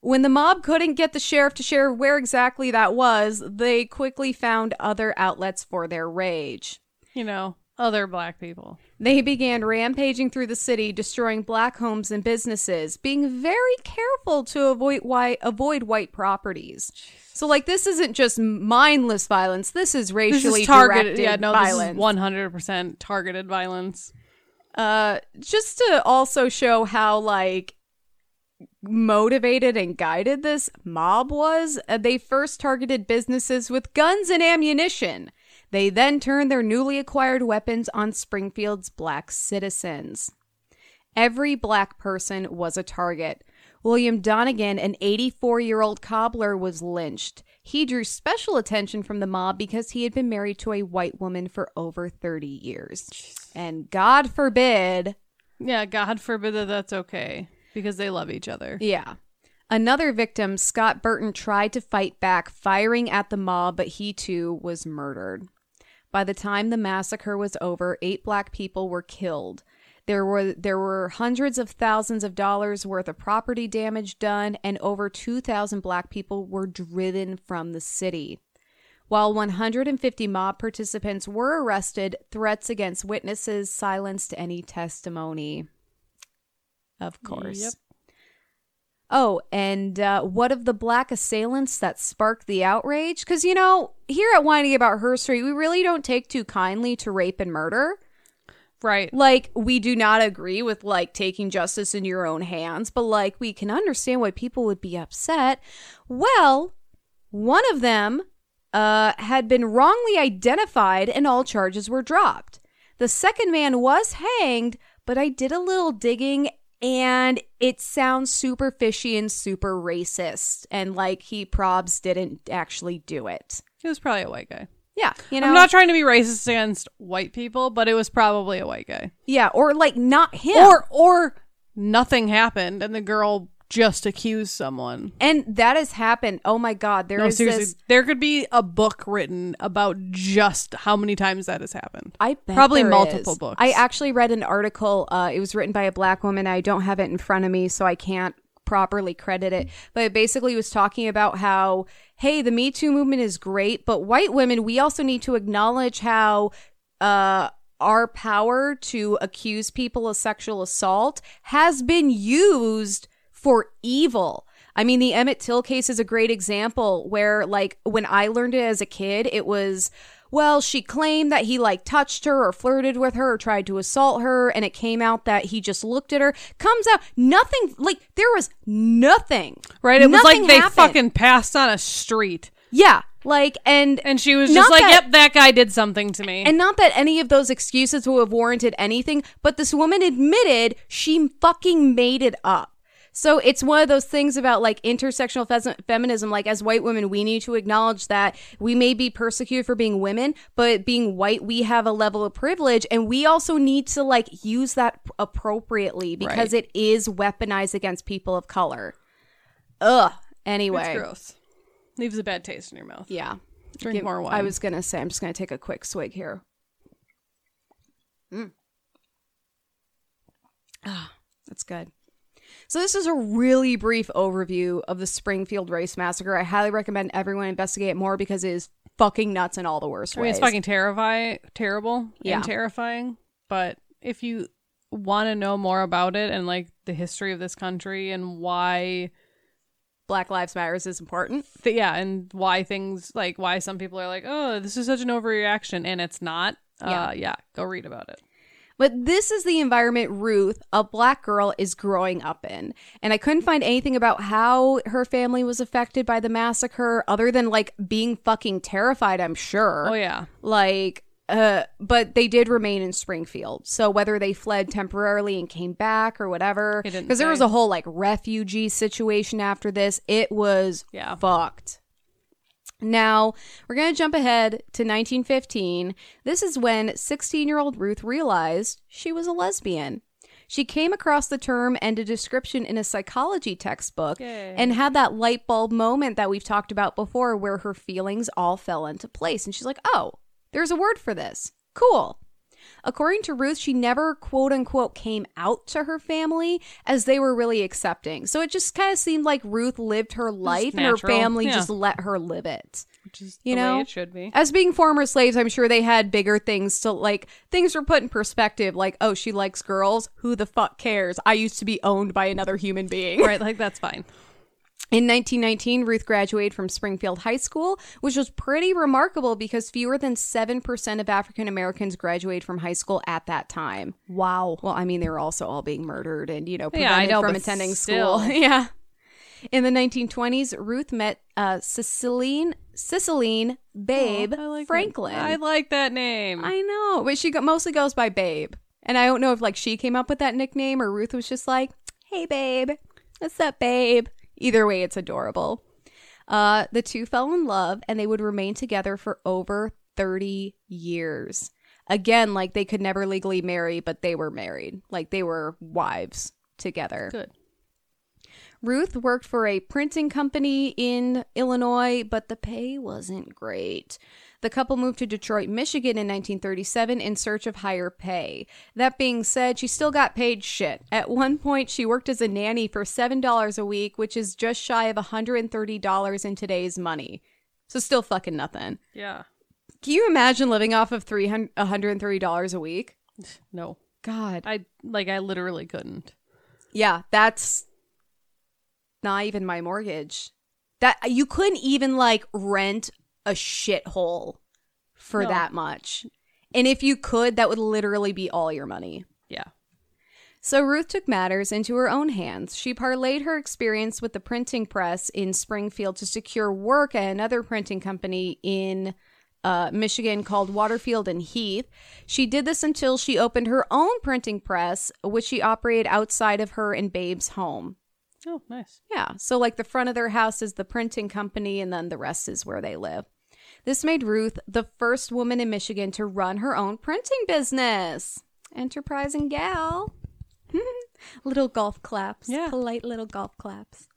When the mob couldn't get the sheriff to share where exactly that was, they quickly found other outlets for their rage. You know, other black people. They began rampaging through the city, destroying black homes and businesses, being very careful to avoid white, avoid white properties. So, like, this isn't just mindless violence. This is This racially is targeted. Yeah, no, violence. this is one hundred percent targeted violence. uh, just to also show how like motivated and guided this mob was, uh, they first targeted businesses with guns and ammunition. They then turned their newly acquired weapons on Springfield's black citizens. Every black person was a target. William Donegan, an 84 year old cobbler, was lynched. He drew special attention from the mob because he had been married to a white woman for over 30 years. And God forbid Yeah, God forbid that that's okay because they love each other. Yeah. Another victim, Scott Burton, tried to fight back, firing at the mob, but he too was murdered. By the time the massacre was over, eight black people were killed. There were there were hundreds of thousands of dollars worth of property damage done, and over two thousand black people were driven from the city. While 150 mob participants were arrested, threats against witnesses silenced any testimony. Of course. Yep. Oh, and uh, what of the black assailants that sparked the outrage? Because, you know, here at Whining About Herstory, we really don't take too kindly to rape and murder. Right. Like, we do not agree with, like, taking justice in your own hands, but, like, we can understand why people would be upset. Well, one of them uh, had been wrongly identified and all charges were dropped. The second man was hanged, but I did a little digging and it sounds super fishy and super racist. And like he probs didn't actually do it. He was probably a white guy. Yeah, you know, I'm not trying to be racist against white people, but it was probably a white guy. yeah, or like not him, Or or nothing happened and the girl just accuse someone. and that has happened. Oh my god, there No, is seriously, this. there could be a book written about just how many times that has happened. I bet Probably multiple is. books. I actually read an article. Uh, it was written by a black woman. I don't have it in front of me, so I can't properly credit it. But it basically was talking about how, hey, the Me Too movement is great, but white women, we also need to acknowledge how uh, our power to accuse people of sexual assault has been used for evil. I mean, the Emmett Till case is a great example where, like, when I learned it as a kid, it was, well, she claimed that he, like, touched her or flirted with her or tried to assault her, and it came out that he just looked at her. Comes out, nothing, like, there was nothing. right? It was Nothing like they happened. fucking passed on a street. Yeah, like, and. And she was just like, that- "Yep, that guy did something to me." And not that any of those excuses would have warranted anything, but this woman admitted she fucking made it up. So it's one of those things about like intersectional fes- feminism. Like as white women, we need to acknowledge that we may be persecuted for being women, but being white, we have a level of privilege, and we also need to like use that appropriately because Right. it is weaponized against people of color. Ugh. Anyway, it's gross. Leaves a bad taste in your mouth. yeah. Drink Give- more wine. I was gonna say I'm just gonna take a quick swig here. Mm. Ah, that's good. So this is a really brief overview of the Springfield Race Massacre. I highly recommend everyone investigate more because it is fucking nuts in all the worst I mean, ways. it's fucking terrifying, terrible, Yeah. and terrifying. But if you want to know more about it and like the history of this country and why, Black Lives Matters is important. th- yeah, and why things like why some people are like, oh, this is such an overreaction, and it's not. Yeah. Uh, yeah, go read about it. But this is the environment Ruth, a black girl, is growing up in. And I couldn't find anything about how her family was affected by the massacre other than like being fucking terrified, I'm sure. Oh yeah, Like, uh, but they did remain in Springfield. So whether they fled temporarily and came back or whatever, because there was a whole like refugee situation after this, it was Yeah. fucked. Now, we're going to jump ahead to 1915. This is when 16 year old Ruth realized she was a lesbian. She came across the term and a description in a psychology textbook Yay. and had that light bulb moment that we've talked about before where her feelings all fell into place. And she's like, oh, there's a word for this. Cool. According to Ruth, she never quote unquote came out to her family as they were really accepting. So it just kind of seemed like Ruth lived her life and her family Yeah. just let her live it. Which is You the know? way it should be. As being former slaves, I'm sure they had bigger things to like, things were put in perspective like, oh, she likes girls. Who the fuck cares? I used to be owned by another human being. right, like that's fine. In 1919, Ruth graduated from Springfield High School, which was pretty remarkable because fewer than 7% of African Americans graduated from high school at that time. Wow. Well, I mean, they were also all being murdered and, you know, Yeah, prevented I know, from attending still. school. yeah. In the 1920s, Ruth met uh, Ceciline, Ceciline Babe Oh, I like that. Franklin. I like that name. I know, but she mostly goes by Babe. And I don't know if like she came up with that nickname or Ruth was just like, "Hey, Babe, what's up, Babe?" Either way, it's adorable. Uh, the two fell in love, and they would remain together for over thirty years. Again, like they could never legally marry, but they were married. Like they were wives together. Good. Ruth worked for a printing company in Illinois, but the pay wasn't great. The couple moved to Detroit, Michigan in 1937 in search of higher pay. That being said, she still got paid shit. At one point, she worked as a nanny for $7 a week, which is just shy of $130 in today's money. So still fucking nothing. Yeah. Can you imagine living off of $300 $130 a week? No. God. I like I literally couldn't. Yeah, that's not even my mortgage. That you couldn't even like rent a shithole for No. that much. And if you could, that would literally be all your money. Yeah. So Ruth took matters into her own hands. She parlayed her experience with the printing press in Springfield to secure work at another printing company in uh, Michigan called Waterfield and Heath. She did this until she opened her own printing press, which she operated outside of her and Babe's home. Oh, nice. Yeah. So, like, the front of their house is the printing company, and then the rest is where they live. This made Ruth the first woman in Michigan to run her own printing business. Enterprising gal. little golf claps. Yeah. Polite little golf claps.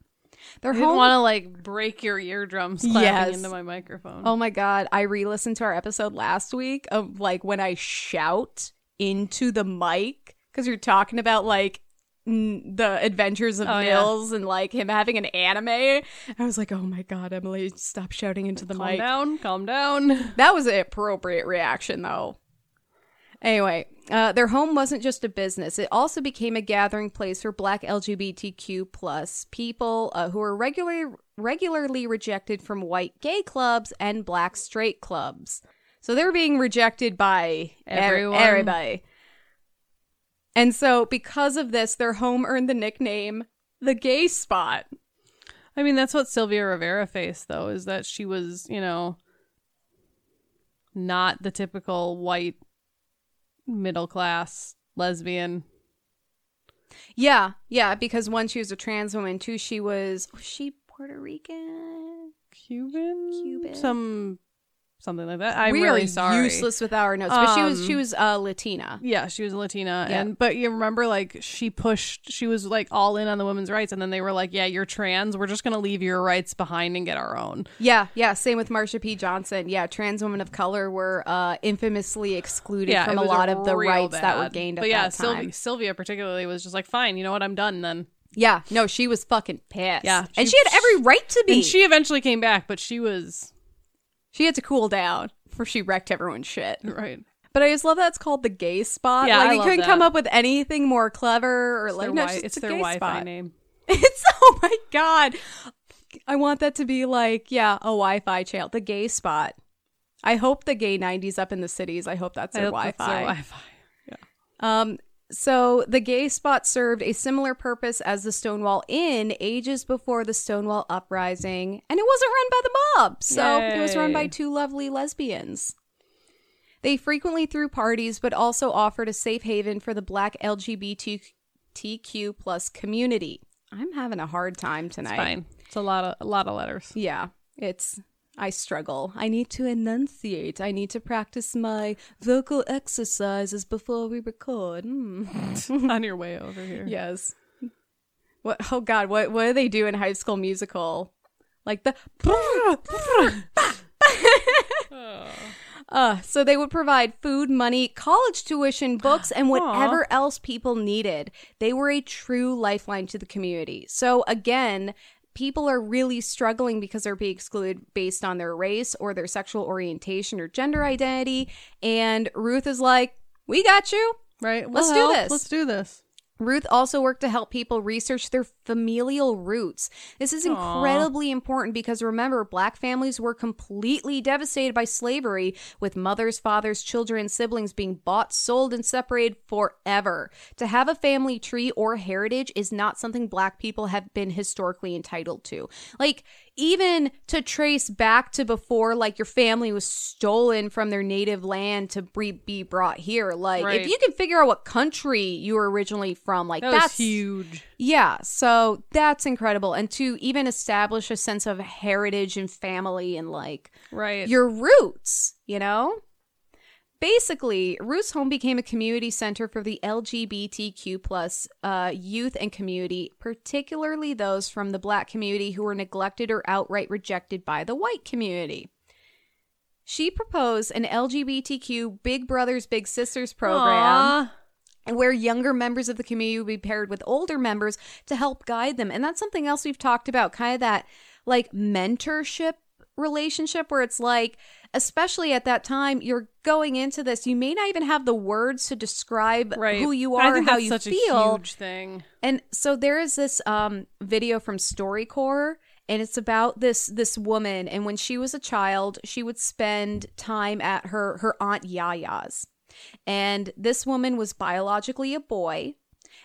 Their I didn't home. want to like break your eardrums clapping Yes. into my microphone. oh my God. I re listened to our episode last week of like when I shout into the mic because you're talking about like the adventures of Oh, yeah. Nils and like him having an anime. I was like, oh my God, Emily, stop shouting into the calm mic. Calm down, calm down. That was an appropriate reaction, though. Anyway, uh, their home wasn't just a business; it also became a gathering place for Black LGBTQ plus people uh, who were regularly regularly rejected from white gay clubs and Black straight clubs. So they're being rejected by Everyone. everybody. And so, because of this, their home earned the nickname the Gay Spot. I mean, that's what Sylvia Rivera faced, though, is that she was, you know, not the typical white middle class lesbian. Yeah, yeah, because one, she was a trans woman. Two, she was was she Puerto Rican? Cuban? Cuban. Some something like that. I'm we really sorry. useless with our notes, but she was Um, she was uh, Latina. Yeah, she was a Latina, Yeah. and but you remember, like she pushed, she was like all in on the women's rights, and then they were like, "Yeah, you're trans. We're just gonna leave your rights behind and get our own." Yeah, yeah. Same with Marsha P. Johnson. Yeah, trans women of color were uh, infamously excluded Yeah, from a lot of the rights that were bad. gained at But yeah, that time. Sylvia, Sylvia particularly was just like, "Fine, you know what? I'm done then." Yeah, no, she was fucking pissed. Yeah, and she- she had every right to be. And she eventually came back, but she was she had to cool down before she wrecked everyone's shit. right. But I just love that it's called the gay spot. Yeah, like I you couldn't that. come up with anything more clever or It's like no, wi- just, it's their gay Wi-Fi spot. name. It's oh my god. I want that to be like, yeah, a Wi-Fi channel. The gay spot. I hope the gay 90s up in the cities. I hope that's their hope Wi-Fi. their Wi-Fi. Um so the gay spot served a similar purpose as the Stonewall Inn ages before the Stonewall Uprising, and it wasn't run by the mob. So it was run by two lovely lesbians. They frequently threw parties, but also offered a safe haven for the black LGBTQ plus community. I'm having a hard time tonight. Fine. It's a lot of a lot of letters Yeah, it's. I struggle. I need to enunciate. I need to practice my vocal exercises before we record. Mm. on your way over here. Yes. What? Oh God! What? What do they do in High School Musical? Like the. Uh, so they would provide food, money, college tuition, books, and whatever else people needed. They were a true lifeline to the community. So again, people are really struggling because they're being excluded based on their race or their sexual orientation or gender identity. And Ruth is like, "We got you." Right. Let's We'll do help. this. Let's do this. Ruth also worked to help people research their familial roots. This is incredibly important because remember, black families were completely devastated by slavery, with mothers, fathers, children, and siblings being bought, sold, and separated forever. To have a family tree or heritage is not something black people have been historically entitled to. Like, even to trace back to before, like, your family was stolen from their native land to be be brought here. Like, Right. if you can figure out what country you were originally from, like, That that's huge. yeah, so that's incredible. And to even establish a sense of heritage and family and like Right. your roots, you know? Basically, Ruth's home became a community center for the LGBTQ plus uh, youth and community, particularly those from the black community who were neglected or outright rejected by the white community. She proposed an LGBTQ Big Brothers Big Sisters program Aw. and where younger members of the community would be paired with older members to help guide them. And that's something else we've talked about, kind of that like mentorship relationship where it's like, especially at that time, you're going into this, you may not even have the words to describe Right. who you are, how you such feel. A huge thing. And so there is this um video from StoryCorps and it's about this this woman and when she was a child, she would spend time at her her aunt Yaya's. And this woman was biologically a boy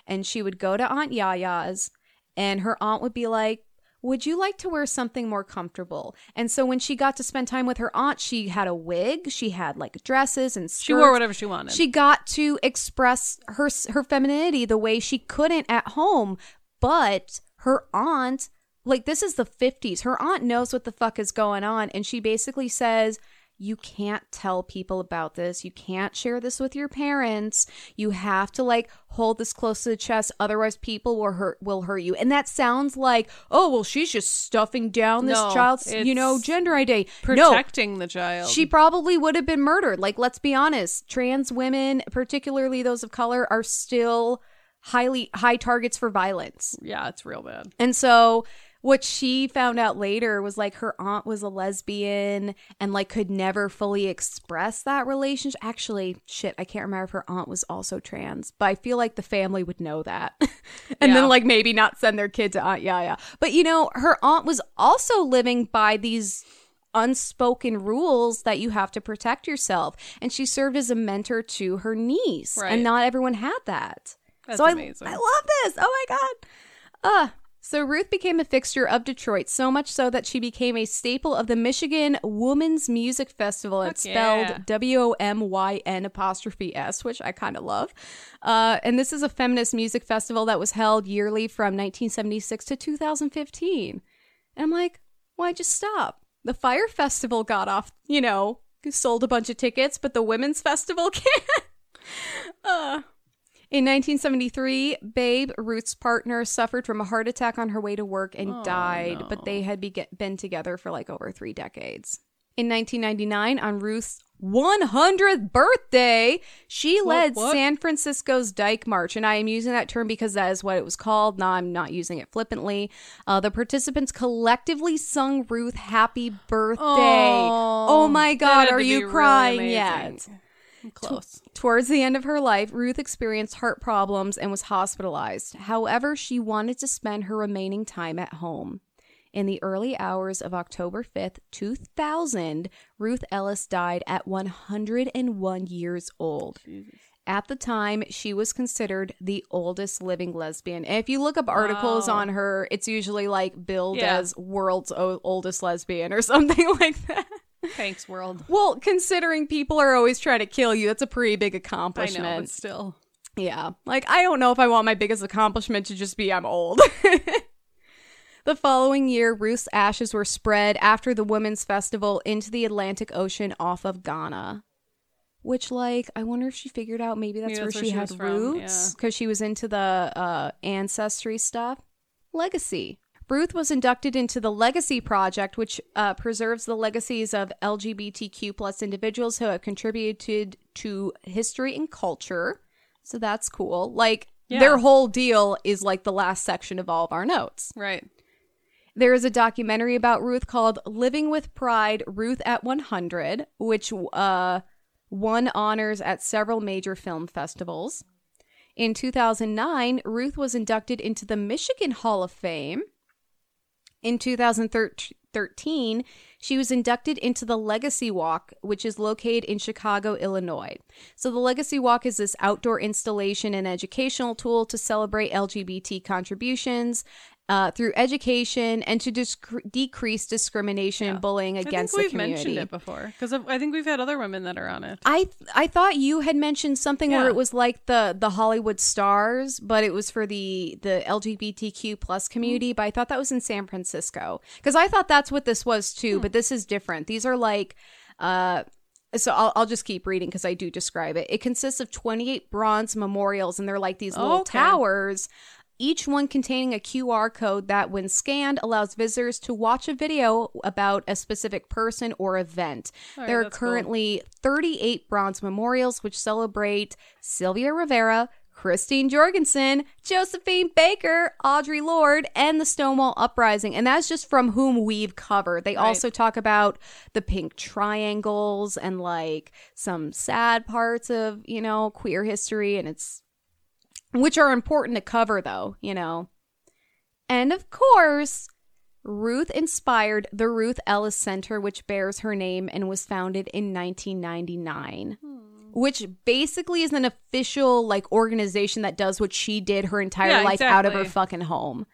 and she would go to aunt Yaya's and her aunt would be like would you like to wear something more comfortable? And so when she got to spend time with her aunt, she had a wig, she had like dresses and skirts. She wore whatever she wanted. She got to express her her femininity the way she couldn't at home, but her aunt, like this is the 50s. Her aunt knows what the fuck is going on and she basically says you can't tell people about this. You can't share this with your parents. You have to like hold this close to the chest otherwise people will hurt will hurt you. And that sounds like, "Oh, well she's just stuffing down this No, child's, you know, gender identity." No, protecting the child. she probably would have been murdered. Like, let's be honest, trans women, particularly those of color, are still highly high targets for violence. yeah, it's real bad. And so what she found out later was like her aunt was a lesbian and like could never fully express that relationship. Actually, shit, I can't remember if her aunt was also trans, but I feel like the family would know that. and Yeah. then like maybe not send their kid to Aunt Yaya. But you know, her aunt was also living by these unspoken rules that you have to protect yourself. And she served as a mentor to her niece. Right. And not everyone had that. That's so I- amazing. I, love this. Oh my God. Uh, so Ruth became a fixture of Detroit, so much so that she became a staple of the Michigan Womyn's Music Festival. It's yeah. spelled W O M Y N apostrophe S, which I kind of love. Uh, and this is a feminist music festival that was held yearly from 1976 to 2015. And I'm like, why just stop? The Fire Festival got off, you know, sold a bunch of tickets, but the Women's Festival can't. uh, in 1973, Babe, Ruth's partner, suffered from a heart attack on her way to work and died, but they had be- been together for like over three decades. In 1999, on Ruth's 100th birthday, she led what? San Francisco's Dyke March. And I am using that term because that is what it was called. Now I'm not using it flippantly. Uh, the participants collectively sung Ruth happy birthday. Aw, oh my God, are you crying amazing. yet? Close. Towards the end of her life, Ruth experienced heart problems and was hospitalized. However, she wanted to spend her remaining time at home. In the early hours of October 5th, 2000, Ruth Ellis died at 101 years old. At the time, she was considered the oldest living lesbian. If you look up articles Wow. on her, it's usually like billed Yeah. as world's o- oldest lesbian or something like that. Thanks, world. Well, considering people are always trying to kill you, that's a pretty big I accomplishment. know, but still. Yeah. Like, I don't know if I want my biggest accomplishment to just be I'm old. the following year, Ruth's ashes were spread after the Women's Festival into the Atlantic Ocean off of Ghana. Which, like, I wonder if she figured out maybe that's, Maybe where that's where she she had roots because she was into the uh, ancestry stuff. Legacy. Ruth was inducted into the Legacy Project, which uh, preserves the legacies of LGBTQ plus individuals who have contributed to history and culture. So that's cool. Like Yeah. their whole deal is like the last section of all of our notes. Right. There is a documentary about Ruth called Living with Pride Ruth at 100, which uh, won honors at several major film festivals. In 2009, Ruth was inducted into the Michigan Hall of Fame. In 2013, she was inducted into the Legacy Walk, which is located in Chicago, Illinois. So, the Legacy Walk is this outdoor installation and educational tool to celebrate LGBT contributions uh, through education and to disc- decrease discrimination and bullying against I think we've mentioned it before because I think we've had other women that are on it. I th- I thought you had mentioned something where it was like the the Hollywood stars, but it was for the the LGBTQ plus community. But I thought that was in San Francisco because I thought that's what this was too. But this is different. These are like, uh, so I'll I'll just keep reading because I do describe it. It consists of twenty eight bronze memorials, and they're like these little Okay. towers. Each one containing a QR code that, when scanned, allows visitors to watch a video about a specific person or event. Right, there are that's cool. currently 38 bronze memorials which celebrate Sylvia Rivera, Christine Jorgensen, Josephine Baker, Audre Lorde, and the Stonewall Uprising. And that's just from whom we've covered. They Right. also talk about the pink triangles and like some sad parts of, you know, queer history. And it's, which are important to cover though, you know. And of course, Ruth inspired the Ruth Ellis Center, which bears her name and was founded in 1999. Hmm. Which basically is an official like organization that does what she did her entire Yeah, life out of her fucking home.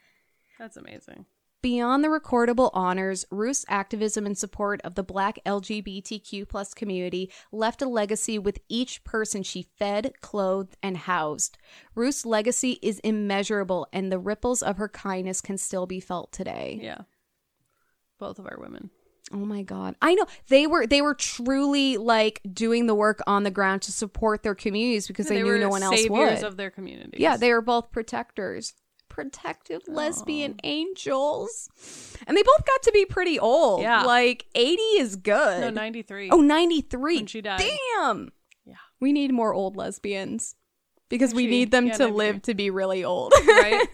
That's amazing. Beyond the recordable honors, Ruth's activism in support of the black LGBTQ plus community left a legacy with each person she fed, clothed, and housed. Ruth's legacy is immeasurable, and the ripples of her kindness can still be felt today. Yeah. Both of our women. Oh my god. I know they were they were truly like doing the work on the ground to support their communities because they, they knew no one else saviors would. of their communities. Yeah, they were both protectors. Protective lesbian angels. And they both got to be pretty old. Yeah. Like 80 is good. No, 93. Oh, 93. When she died. Damn. Yeah. We need more old lesbians because we need them yeah, to 93. live to be really old. Right?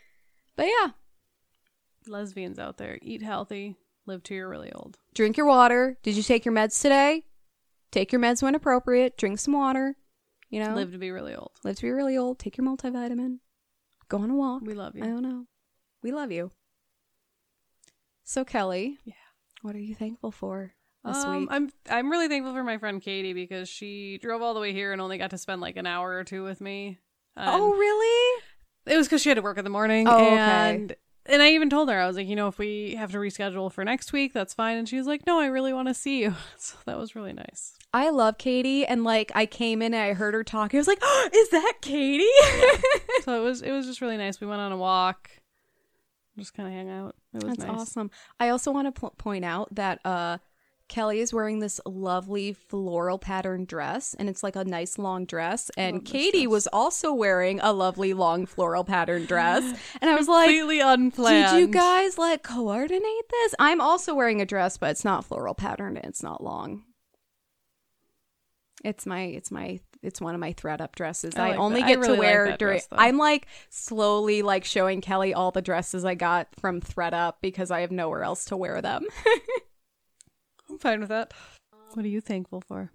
but yeah, Lesbians out there, eat healthy, live till you're really old. drink your water. Did you take your meds today? Take your meds when appropriate. Drink some water. You know, Live to be really old. live to be really old. Take your multivitamin. Go on a walk. We love you. I don't know. We love you. So Kelley, Yeah. what are you thankful for this Um, week? I'm I'm really thankful for my friend Katie because she drove all the way here and only got to spend like an hour or two with me. And oh, really? it was because she had to work in the morning. Oh, okay. And I even told her I was like, you know, if we have to reschedule for next week, that's fine. And she was like, no, I really want to see you. So that was really nice. I love Katie, and like I came in and I heard her talk. I was like, oh, "Is that Katie?" So it was it was just really nice. We went on a walk, just kind of hang out. It was That's nice. awesome. I also want to po- point out that uh, Kelley is wearing this lovely floral pattern dress, and it's like a nice long dress. And Katie dress. was also wearing a lovely long floral pattern dress, and I was like, Completely unplanned. Did you guys like coordinate this? I'm also wearing a dress, but it's not floral patterned and it's not long. It's my it's my it's one of my thredUP dresses. I I, only that. I get really to like wear that during dress. I'm like slowly like showing Kelley all the dresses I got from thredUP because I have nowhere else to wear them. I'm fine with that. What are you thankful for?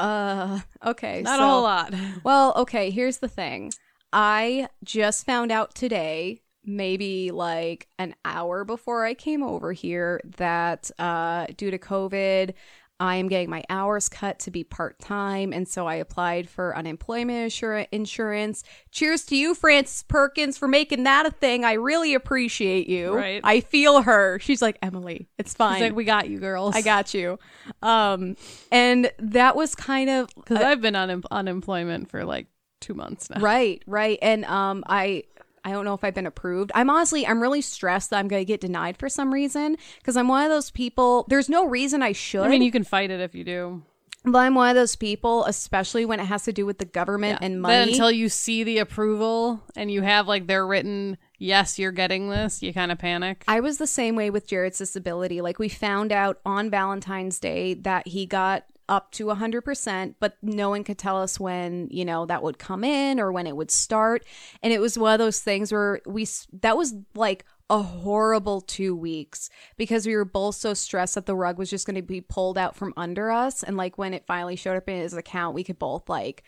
uh okay. Not so- a whole lot. Well, okay, here's the thing. I just found out today, maybe like an hour before I came over here, that uh, due to COVID, I am getting my hours cut to be part time. And so I applied for unemployment insur- insurance. Cheers to you, Frances Perkins, for making that a thing. I really appreciate you. Right. I feel her. She's like, Emily, it's fine. It's like we got you, girls. I got you. Um, and that was kind of because I've been on un- unemployment for like two months now. Right, right. And um I I don't know if I've been approved. I'm honestly I'm really stressed that I'm going to get denied for some reason because I'm one of those people there's no reason I should. I mean, you can fight it if you do. but I'm one of those people especially when it has to do with the government and money. Then until you see the approval and you have like their written yes, you're getting this, you kind of panic. I was the same way with Jared's disability. Like we found out on Valentine's Day that he got up to 100%, but no one could tell us when, you know, that would come in or when it would start. And it was one of those things where we that was like a horrible 2 weeks because we were both so stressed that the rug was just going to be pulled out from under us and like when it finally showed up in his account, we could both like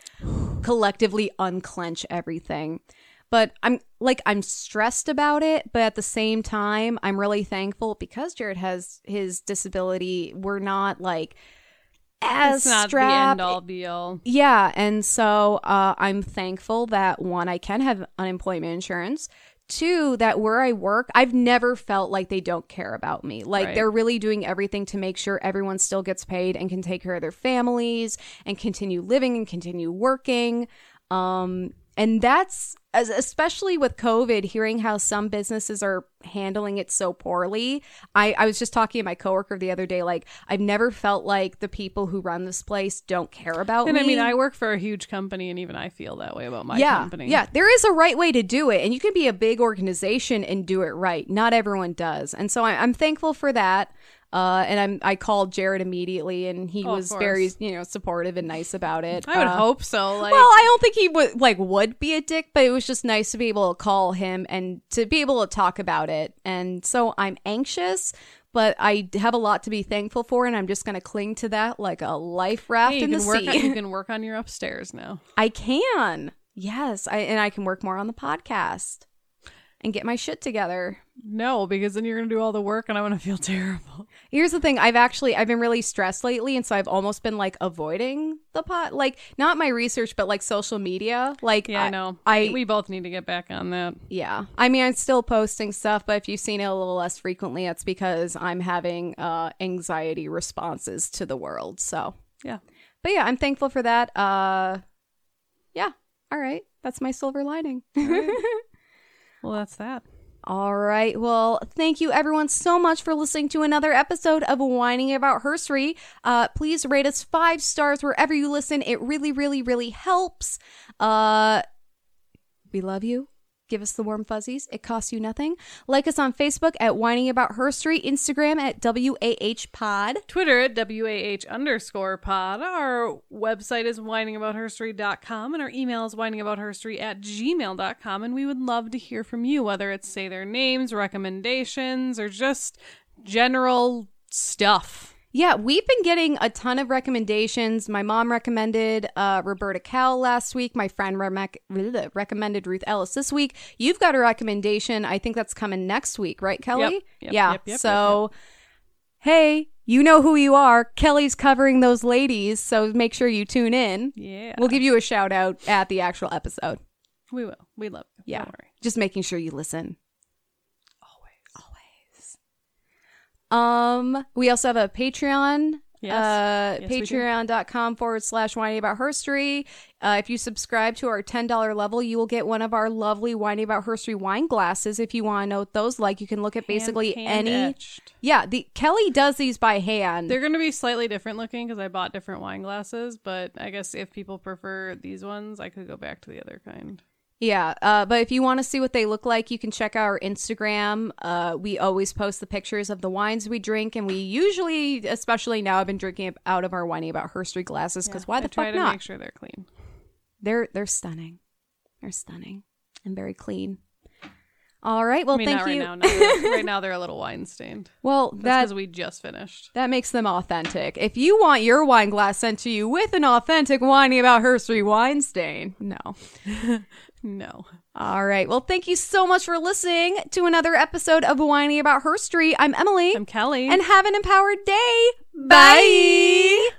collectively unclench everything but I'm like I'm stressed about it, but at the same time, I'm really thankful because Jared has his disability. We're not like as it's not strapped. the end all be all. Yeah, and so uh, I'm thankful that one, I can have unemployment insurance. Two, that where I work, I've never felt like they don't care about me. Like Right. they're really doing everything to make sure everyone still gets paid and can take care of their families and continue living and continue working. Um, and that's as especially with COVID, hearing how some businesses are handling it so poorly. I, I was just talking to my coworker the other day, like I've never felt like the people who run this place don't care about And me. I mean, I work for a huge company, and even I feel that way about my yeah, company. Yeah, there is a right way to do it, and you can be a big organization and do it right. Not everyone does, and so I, I'm thankful for that. Uh, and I'm I called Jared immediately, and he Oh, was very you know supportive and nice about it. I would Uh, hope so. Like, well, I don't think he would like would be a dick, but it was just nice to be able to call him and to be able to talk about it. And so I'm anxious, but I have a lot to be thankful for, and I'm just going to cling to that like a life raft hey, in the sea. On, you can work on your upstairs now. I can. Yes, I and I can work more on the podcast and get my shit together. No, because then you're gonna do all the work, and I'm gonna feel terrible. Here's the thing, I've actually I've been really stressed lately and so I've almost been like avoiding the pot like not my research but like social media. Like Yeah, I, know. I we both need to get back on that. yeah. I mean, I'm still posting stuff, but if you've seen it a little less frequently, that's because I'm having uh anxiety responses to the world. So, Yeah. but yeah, I'm thankful for that. Uh yeah. All right. That's my silver lining. Well, that's that. All right. Well, thank you everyone so much for listening to another episode of Whining About Herstory. Uh, please rate us five stars wherever you listen. It really, really, really helps. Uh, we love you. Give us the warm fuzzies. It costs you nothing. Like us on Facebook at Whining About Herstory, Instagram at WAH Pod. Twitter at WAH underscore pod. Our website is whiningaboutherstory.com and our email is whiningaboutherstory at gmail.com. And we would love to hear from you, whether it's say their names, recommendations, or just general stuff. Yeah, we've been getting a ton of recommendations. My mom recommended uh, Roberta Cowell last week. My friend rec- recommended Ruth Ellis this week. You've got a recommendation. I think that's coming next week, right, Kelley? Yep, yep, yeah. yep, so, hey, you know who you are. Kelley's covering those ladies, so make sure you tune in. Yeah. We'll give you a shout out at the actual episode. we will. We love you. Yeah. Don't worry. Just making sure you listen. Um, we also have a Patreon. Yes. Uh, Yes, patreon.com forward slash whining about herstory. Uh, if you subscribe to our $10 level, you will get one of our lovely whining about herstory wine glasses. If you want to know what those like, you can look at basically Hand- hand any. etched. Yeah, the Kelley does these by hand. They're going to be slightly different looking because I bought different wine glasses, but I guess if people prefer these ones, I could go back to the other kind. Yeah, uh, but if you want to see what they look like, you can check out our Instagram. Uh, we always post the pictures of the wines we drink, and we usually, especially now, I've been drinking out of our whining about Herstory glasses because why the I try fuck to not? make sure they're clean. They're they're stunning. They're stunning and very clean. All right, well, I mean, thank not right you. now. No, right now they're a little wine stained. well, That's that because we just finished. that makes them authentic. If you want your wine glass sent to you with an authentic whining about Herstory wine stain, no. No. All right. Well, thank you so much for listening to another episode of Whining About Herstory. I'm Emily. I'm Kelley. and have an empowered day. Bye.